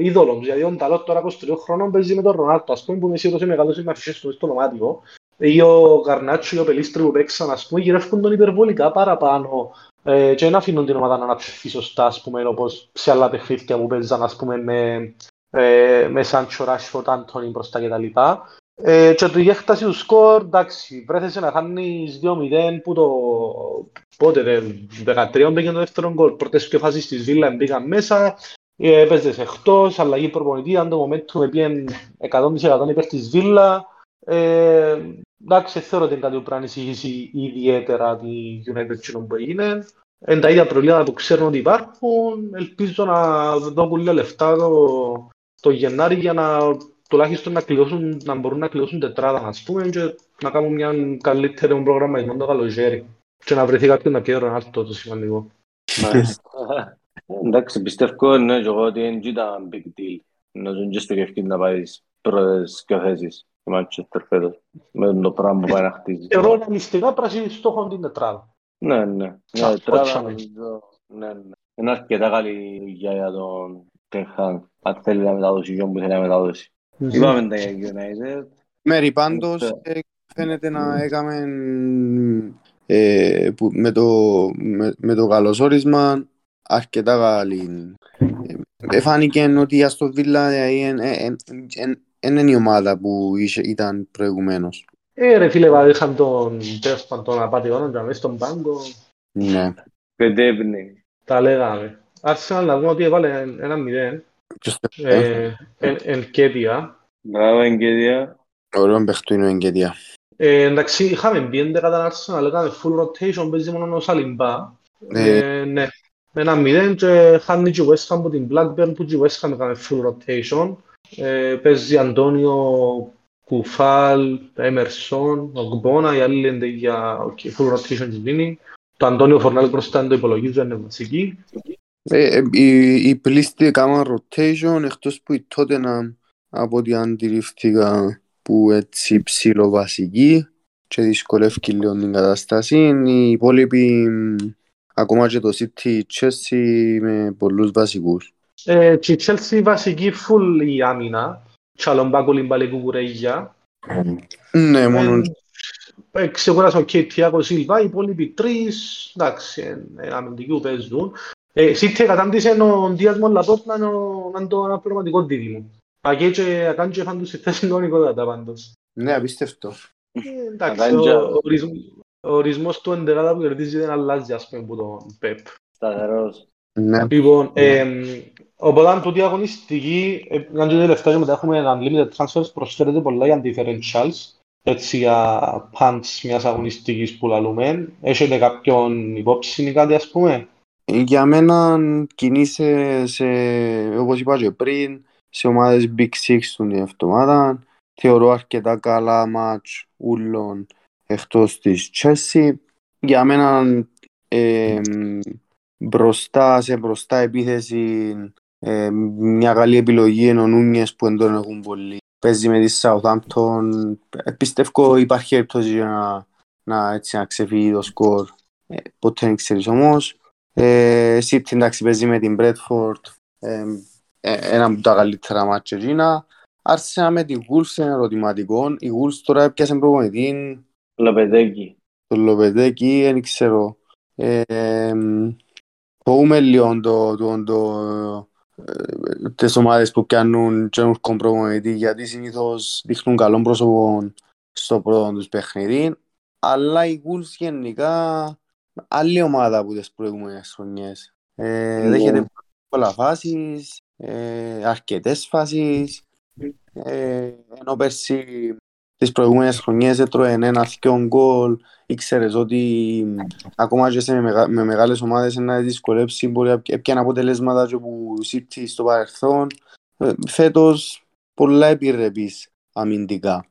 είδωλο τους. Δηλαδή, ο Νταλότ τώρα 23 χρόνων παίζει με τον Ρονάλτο, ας πούμε, που είναι σίγουρος ότι μεγαλώσει με αφήσεις του στο δωμάτιο. Ή ο Γαρνάτσο ή ο Πελίστρη που παίξαν, ας πούμε, γυρεύκουν τον υπερβολικά παραπάνω ε, και δεν αφήνουν την ομάδα να αναψηφίσει σωστά, ας πούμε, όπως σε άλλα παιχνίδια που παίζαν, ας πούμε, με, ε, με Σάντσο, Ράσφορτ, Άντωνι μπροστά κτλ. Ε, και του η έκταση του σκορ, εντάξει, βρέθησε να χάνεις 2-0 που το... Πότε ρε, 13 μπήκε το δεύτερο γκολ. Πρώτες και φάσεις της Βίλα μπήκαν μέσα, ε, έπαιζες εκτός, αλλαγή προπονητή, αν το momentum έπιεν 100% υπέρ της Βίλα. Ε, εντάξει, θεωρώ ότι είναι κάτι που πρέπει να ανησυχήσει ιδιαίτερα τη United κοινό που έγινε. Είναι τα ίδια προβλήματα που ξέρουν ότι υπάρχουν. Ελπίζω να δω πολλά λεφτά το, το Γενάρη για να τουλάχιστον να, κλειώσουν, να μπορούν να κλειώσουν τετράδα, ας πούμε, και να κάνουν μια καλύτερη προγραμματισμό το καλοκαίρι. Και να βρεθεί κάποιον να πιέρει Ρονάλτο, το σημαντικό. Εντάξει, πιστεύω ναι, και εγώ ότι δεν ήταν big deal. Να ζουν και στο κεφκί να πάει στις πρώτες και θέσεις του Manchester φέτος. Με το πράγμα που πάει να χτίζεις. Θεωρώ ρεαλιστικά πράσινη στόχο την τετράδα. Ναι, ναι. Α, Ναι, τετράδα όχι, νομίζω. Ναι, ναι. Είναι αρκετά καλή δουλειά για τον Ten Hag. Αν θέλει να μεταδώσει γιον που θέλει να μεταδώσει. Είπαμε τα για United. Μέρη πάντως Ευχαριστώ. ε, φαίνεται να έκαμε ε, που, με, το, με, με το καλωσόρισμα αρκετά καλή. Ε, φάνηκε ότι η Αστον Βίλα δεν είναι η ομάδα που είχε, ήταν προηγουμένως. Ε, ρε φίλε, βάλε, είχαν τον τέλος πάντων τον απατηγόνο και μέσα στον πάγκο. Ναι. Πεντέπνη. Τα λέγαμε. Άρχισαν να δούμε ότι έβαλε ένα μηδέν. Ποιος το ε, Ε, εν, εν Κέτια. Μπράβο, Εγκαίδια. Ωραίο παιχτού είναι ο Εγκαιδία. Ε, εντάξει, είχαμε μπει 11 κατά Arsenal, λέγαμε full rotation, παίζει μόνο ο Σαλιμπά. Ε. Ε, ναι. Με ένα μηδέν και χάνει και η West Ham από την Blackburn που και η West Ham έκανε full rotation. Ε, παίζει Αντώνιο Κουφάλ, Έμερσον, Ογμπόνα, οι άλλοι λένε για okay, full rotation της δίνει. Το Αντώνιο Φορνάλ μπροστά δεν το υπολογίζω, είναι βασική. Ε, ε, οι, οι πλήστοι έκαναν rotation εκτός που η τότε να από ό,τι αντιληφθήκα που έτσι ψηλοβασική και δυσκολεύει λίγο την κατάσταση. Οι υπόλοιποι μ, ακόμα και το City Chelsea με πολλούς βασικούς. Ε, και η Chelsea βασική full η άμυνα. Τσαλομπάκο Λιμπαλή Κουκουρέγια. Ναι, μόνο Ε, ξεκουράσαν και η Τιάκο Σίλβα, οι υπόλοιποι τρεις, εντάξει, ε, ε, αμυντικοί παίζουν. Ε, Σίτε κατάντησε ο Ντίας Μολαπόρτ να είναι ο- να είναι το αναπληρωματικό δίδυμο. Ακέ και ακάν και φαν τους στη θέση κανονικότατα πάντως. ναι, απίστευτο. Ε, εντάξει, Ακάν ο, και- ο, ορισμ- ο ορισμός του εντεκάδα που κερδίζει δεν αλλάζει, ας πούμε, από τον Πεπ. Σταθερός. Ναι. Λοιπόν, εμ, οπότε αν τούτη αγωνιστική, ε, αν και τελευταία και μετά έχουμε unlimited transfers, προσφέρεται πολλά για differentials, έτσι για punch μιας αγωνιστικής που λαλούμε. Έχετε κάποιον υπόψη ή κάτι ας πούμε; Για μένα κινείσαι σε, όπως είπα και πριν, σε ομάδες Big Six την εβδομάδα. Θεωρώ αρκετά καλά μάτς ούλων εκτός της Chelsea. Για μένα ε, μπροστά, σε μπροστά επίθεση ε, μια καλή επιλογή είναι ο Νούνιες που δεν τον έχουν πολύ. Παίζει με τη Southampton. Ε, Πιστεύω υπάρχει περίπτωση για να, να, έτσι, να ξεφύγει το σκορ. Ε, ποτέ δεν ξέρεις όμως. Ε, City εντάξει παίζεις με την Bradford ε, ε, ένα από τα καλύτερα μάτια εκείνα. Arsenal με την Wolves είναι ερωτηματικό. Η Wolves τώρα έπιασε προπονητή Λαπεδέκι. το Λοπεδέκι, δεν ξέρω. Ε, φοβούμαι λίγο το, το, το, ε, τις ομάδες που πιάνουν και έχουν προπονητή γιατί συνήθως δείχνουν καλό πρόσωπο στο πρώτο τους παιχνίδι. Αλλά η Wolves γενικά άλλη ομάδα από τις προηγούμενες χρονιές. Ε, Ναι. Δέχεται πολλά φάσεις, ε, αρκετές φάσεις. Ε, ενώ πέρσι τις προηγούμενες χρονιές έτρωε ένα-δυο γκολ ήξερες ότι μ, ακόμα και σε με, μεγα, με μεγάλες ομάδες να δυσκολέψει μπορεί να έπιανε αποτελέσματα και που City στο παρελθόν. Ε, φέτος πολλά επιρρεπής αμυντικά.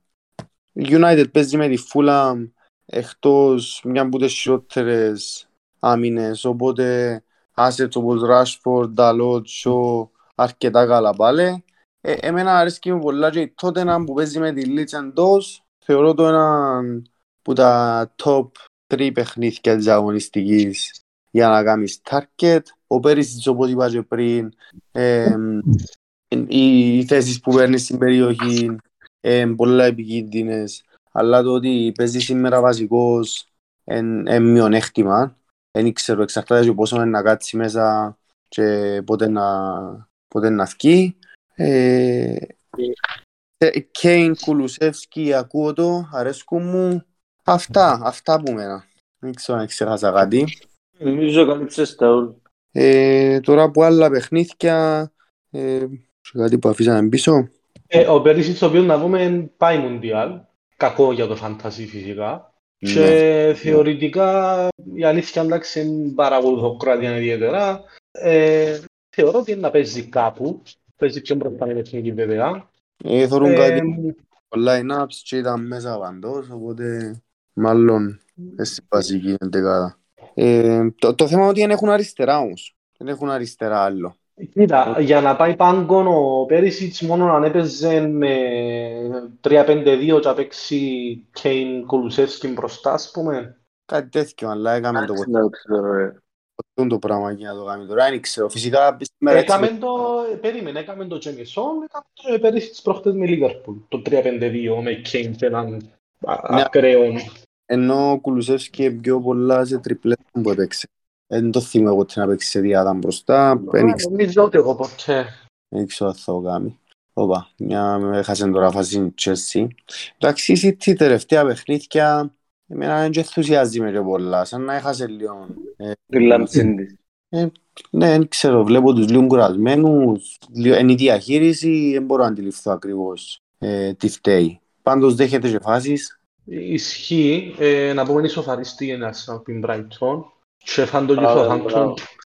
Η United παίζει με τη Fulham εκτός μια από τις χειρότερες άμυνες οπότε assets όπως Rashford, Dalot, Shaw αρκετά καλά πάλι. Ε, εμένα αρέσκει μου πολλά και η Tottenham που παίζει με τη Leeds εντός θεωρώ το ένα που τα top 3 παιχνίδια της αγωνιστικής για να κάνεις target. Ο Πέρυσις όπως είπα και πριν ε, οι, οι θέσεις που παίρνεις στην περιοχή ε, πολλά επικίνδυνες αλλά το ότι παίζεις σήμερα βασικός είναι μειονέκτημα. Δεν ξέρω, εξαρτάται και πόσο είναι να κάτσει μέσα και πότε να, πότε να βγει. Ε, Κέιν, Κουλουσεύσκι, ακούω το, αρέσκουν μου. Αυτά, αυτά από μένα. Δεν ξέρω αν ξέχασα κάτι. Νομίζω καλύψες τα όλα. Ε, τώρα που άλλα παιχνίδια, ε, σε κάτι που αφήσαμε πίσω. Ε, ο Περίσιτς, ο οποίος να πούμε πάει Μουντιάλ, κακό για το φαντασί φυσικά. Και Ναι. θεωρητικά η αλήθεια εντάξει δεν παρακολουθώ Κροατία ιδιαίτερα. Ε, θεωρώ ότι είναι να παίζει κάπου. Παίζει πιο μπροστά με την εθνική βέβαια. Ε, θεωρούν Ε, κάτι πολλά line-ups και ήταν μέσα παντός, οπότε μάλλον στη βασική εντεκάδα. Ε, το, το θέμα είναι ότι δεν έχουν αριστερά όμως. Δεν έχουν αριστερά άλλο. Κοίτα, για να πάει πάγκον ο Πέρυσιτς μόνο αν έπαιζε με 3-5-2 και να παίξει Κέιν Κουλουσεύσκι μπροστά, ας πούμε. Κάτι τέτοιο, αλλά έκαμε το Εντάξει, δεν ξέρω, ρε. αυτό το πράγμα για να το κάνει τώρα. Δεν ξέρω. Φυσικά σήμερα έτσι Έκαμε το, περίμενε, έκαμε το Τζέμισον, έκαμε το πέρυσι τις προχτές με Λίβερπουλ, το 3-5-2 με Κέιν και έναν α- Ναι. ακραίο. ενώ ο Κουλουσεύσκι πιο πολλά σε τριπλές που έπαιξε. Δεν το θυμώ εγώ τι να παίξει σε διάδα μπροστά. Δεν Α, ήξερα- Νομίζω ότι εγώ ποτέ. δεν ξέρω αν θα το κάνει. Όπα, μια με έχασε τώρα φάση η Chelsea. Εντάξει, η City τελευταία παιχνίδια εμένα δεν και ενθουσιάζει με και πολλά, σαν να έχασε λίγο. Ε, Τη λάμψη της. ναι, δεν ξέρω, βλέπω τους λίγο κουρασμένους, λίγο- είναι η διαχείριση, δεν μπορώ να αντιληφθώ ακριβώς ε, τι φταίει. Πάντως δέχεται και φάσεις. Ισχύει, ε, να πούμε ισοφαριστή ένας σαν την Brighton και φαν το και Α, Southampton μπράβο.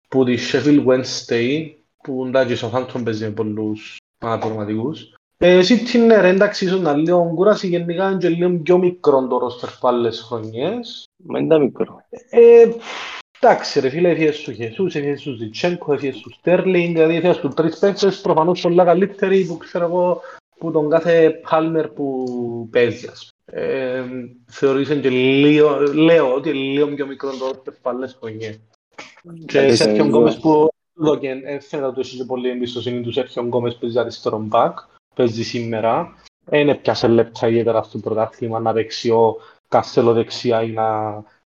που τη Sheffield Wednesday που εντάξει η Southampton παίζει με πολλούς αναπληρωματικούς. Ε, City ναι ρε εντάξει ίσως να λίγο κούραση γενικά είναι και λίγο πιο μικρό το roster που άλλες χρονιές. Μα είναι τα μικρό. Ε, εντάξει ρε φίλε, έφυγε σου Χεσούς, έφυγε σου Ζιντσένκο, έφυγε σου Στέρλινγκ, δηλαδή έφυγαν σου τρεις παίκτες προφανώς πολλά καλύτεροι που ξέρω εγώ που τον κάθε Πάλμερ που παίζει ας πούμε. Ε, θεωρείς και λίγο, λέω ότι είναι λίγο πιο μικρό το roster που άλλες χρονιές. Και Εντάξει, Σέρχιο εγώ- Γκόμες που δόκεν, ε, φαίνεται ότι έχει και πολύ εμπιστοσύνη τους Σέρχιο Γκόμες που παίζει αριστερό μπακ, παίζει σήμερα. Δεν έπιασε λεπτά ιδιαίτερα στο πρωτάθλημα να παίξει ο Καστέλο δεξιά ή να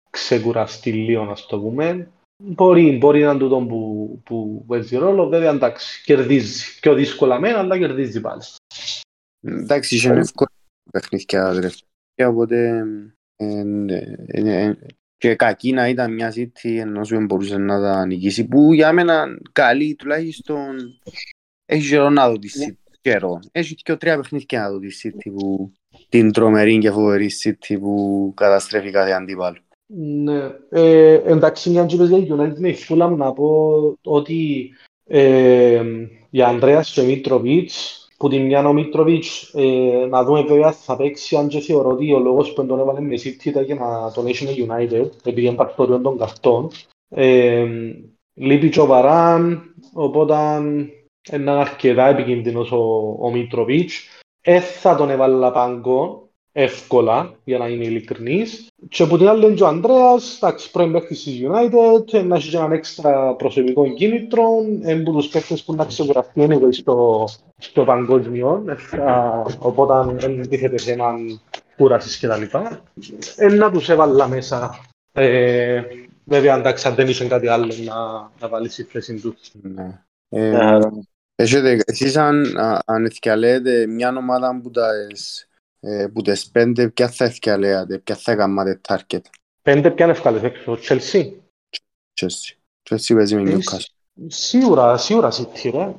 ξεκουραστεί λίγο, να το πούμε. Μπορεί, μπορεί να είναι τούτο που, που παίζει ρόλο. Βέβαια, εντάξει, κερδίζει. Πιο δύσκολα μένα, αλλά κερδίζει πάλι. Εντάξει, είχε εύκολα παιχνίδια τελευταία, οπότε ε, ε, ε, και κακή να ήταν μια City ενώ σου δεν μπορούσε να τα νικήσει που για μένα καλή τουλάχιστον έχει καιρό να δω τη City καιρό. Έχει και τρία παιχνίδια να δω τη City που την τρομερή και φοβερή City που καταστρέφει κάθε αντίπαλο. Ναι. Ε, εντάξει, μια και είπες για United με η Fulham να πω ότι ε, για Ανδρέας και Μίτροβιτς που την μια ο Μίτροβιτς ε, να δούμε βέβαια θα παίξει αν και θεωρώ ότι ο λόγος που τον έβαλε με City ήταν για να τον έχει με United επειδή είναι παρτόριο των καρτών. Ε, λείπει και ο Βαράν οπότε είναι αρκετά επικίνδυνος ο, ο Μίτροβιτς. Ε, θα τον έβαλα πάγκο εύκολα, για να είμαι ειλικρινής. Και από την άλλη είναι και ο Ανδρέας, εντάξει, πρώην παίκτης της United, να έχει και έναν έξτρα προσωπικό κίνητρο, είναι από τους παίκτες που να ξεκουραστεί anyway στο, στο παγκόσμιο, ε, θα- οπότε δεν τίθεται θέμα κούρασης και τα λοιπά. Ε, να τους έβαλα μέσα. Ε, βέβαια, εντάξει, αν δεν είχε κάτι άλλο να, να βάλεις στη θέση τους. Ναι. Ε, Μια χαρά. Έχετε, εσείς αν, α- αν εθιαλέτε μια ομάδα που τες, ε, που τες πέντε, ποια θα εθιαλέατε, ποια θα έκανατε target; Πέντε πιάνε ευκάλες έξω, ο Chelsea. Chelsea. Chelsea παίζει με Newcastle. Σίγουρα, σίγουρα City, ρε.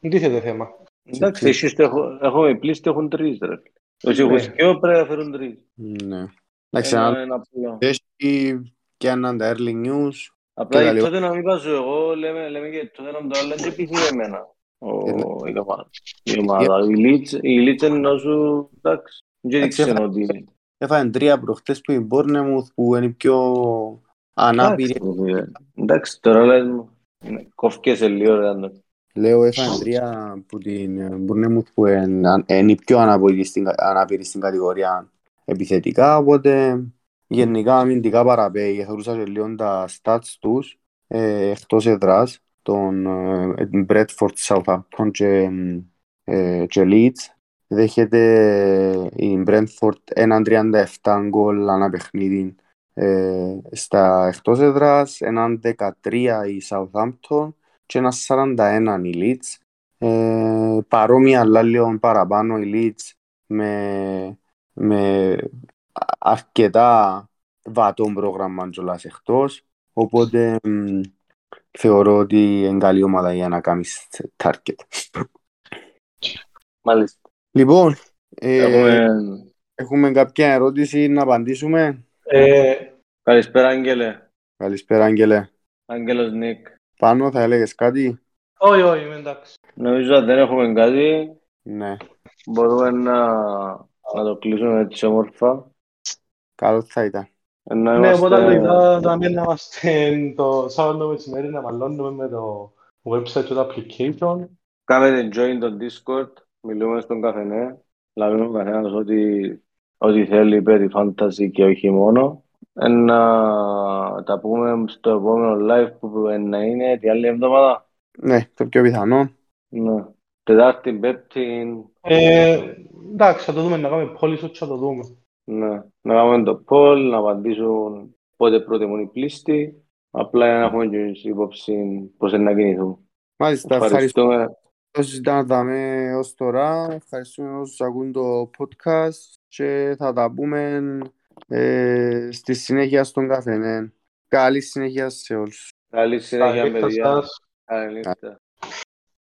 Δεν τίθεται θέμα. Εντάξει, εσείς το έχω- έχουμε πλήσει έχουν τρεις ρε. Όσοι έχουν Ναι. σκιο πρέπει να φέρουν τρεις. Ναι. Εντάξει, Ένα- αν ένα απλό. έχει και έναν τα early news, Απλά Και η τα λοιπά. τότε να μην πάσω εγώ, λέμε, λέμε και τότε να μην το άλλο, δεν πείθει εμένα. Ο, Ε, η ομάδα. Η ομάδα. Η Leeds, η Leeds είναι σου, εντάξει. Δεν Εντάξει, ξέρω έφα- ότι είναι. έφαγαν τρία προχτές που η Bournemouth που είναι η πιο ανάπηρη. Εντάξει, ρε. Εντάξει, τώρα λες μου. Ναι, Κόφκεσαι λίγο ρε. Άντο. Λέω έφαγαν τρία που την ε, Bournemouth που είναι είναι η πιο ανάπηρη στην, ανάπηρη στην κατηγορία επιθετικά, οπότε γενικά αμυντικά παραπέει. Θεωρούσα και λίγο τα stats τους ε, εκτός εδράς των ε, Bradford, Southampton και, ε, και Leeds. Δέχεται η Brentford έναν 37 γκολ ανά παιχνίδι ε, στα εκτός έδρας, έναν 13 η Southampton και ένας 41 η Leeds. Ε, παρόμοια αλλά λίγο παραπάνω η Leeds με, με αρκετά βατό πρόγραμμα κιόλας εκτός. Οπότε μ, θεωρώ ότι είναι καλή ομάδα για να κάνεις target. Μάλιστα. Λοιπόν, ε, Έχουμε... έχουμε κάποια ερώτηση να απαντήσουμε; Ε, Καλησπέρα, Άγγελε. Καλησπέρα Άγγελε. Άγγελος Νίκ. Πάνω θα έλεγες κάτι; όχι, όχι, είμαι εντάξει. Νομίζω ότι δεν έχουμε κάτι. Ναι, Μπορούμε να, να το κλείσουμε έτσι όμορφα. καλό θα ήταν. Να Ναι, είμαστε... οπότε λογικά θα μην να είμαστε το Σάββατο μεσημέρι να μαλώνουμε με το website και το application. Κάνετε join το Discord, μιλούμε στον καφενέ, λάβουμε ο καθένας ό,τι, ό,τι θέλει περί fantasy και όχι μόνο. Ε, να τα πούμε στο επόμενο live που ε, να είναι την άλλη εβδομάδα. Ναι, το πιο πιθανό. Ναι. Τετάρτη, Πέμπτη, Ε, εντάξει, θα το δούμε, να κάνουμε πόλη σου, θα το δούμε. Ναι. Να κάνουμε το poll, να απαντήσουν πότε προτιμούν οι πλήστοι. Απλά για να έχουμε και εμείς υπόψη πώς είναι να κινηθούν. Μάλιστα, ευχαριστώ Ευχαριστούμε. όσοι ήταν δαμέ ως τώρα. Ευχαριστούμε όσους ακούν το podcast και θα τα πούμε ε, στη συνέχεια στον καθένα. Καλή συνέχεια σε όλους. Καλή συνέχεια, Καλή παιδιά. σας. Καλή νύχτα.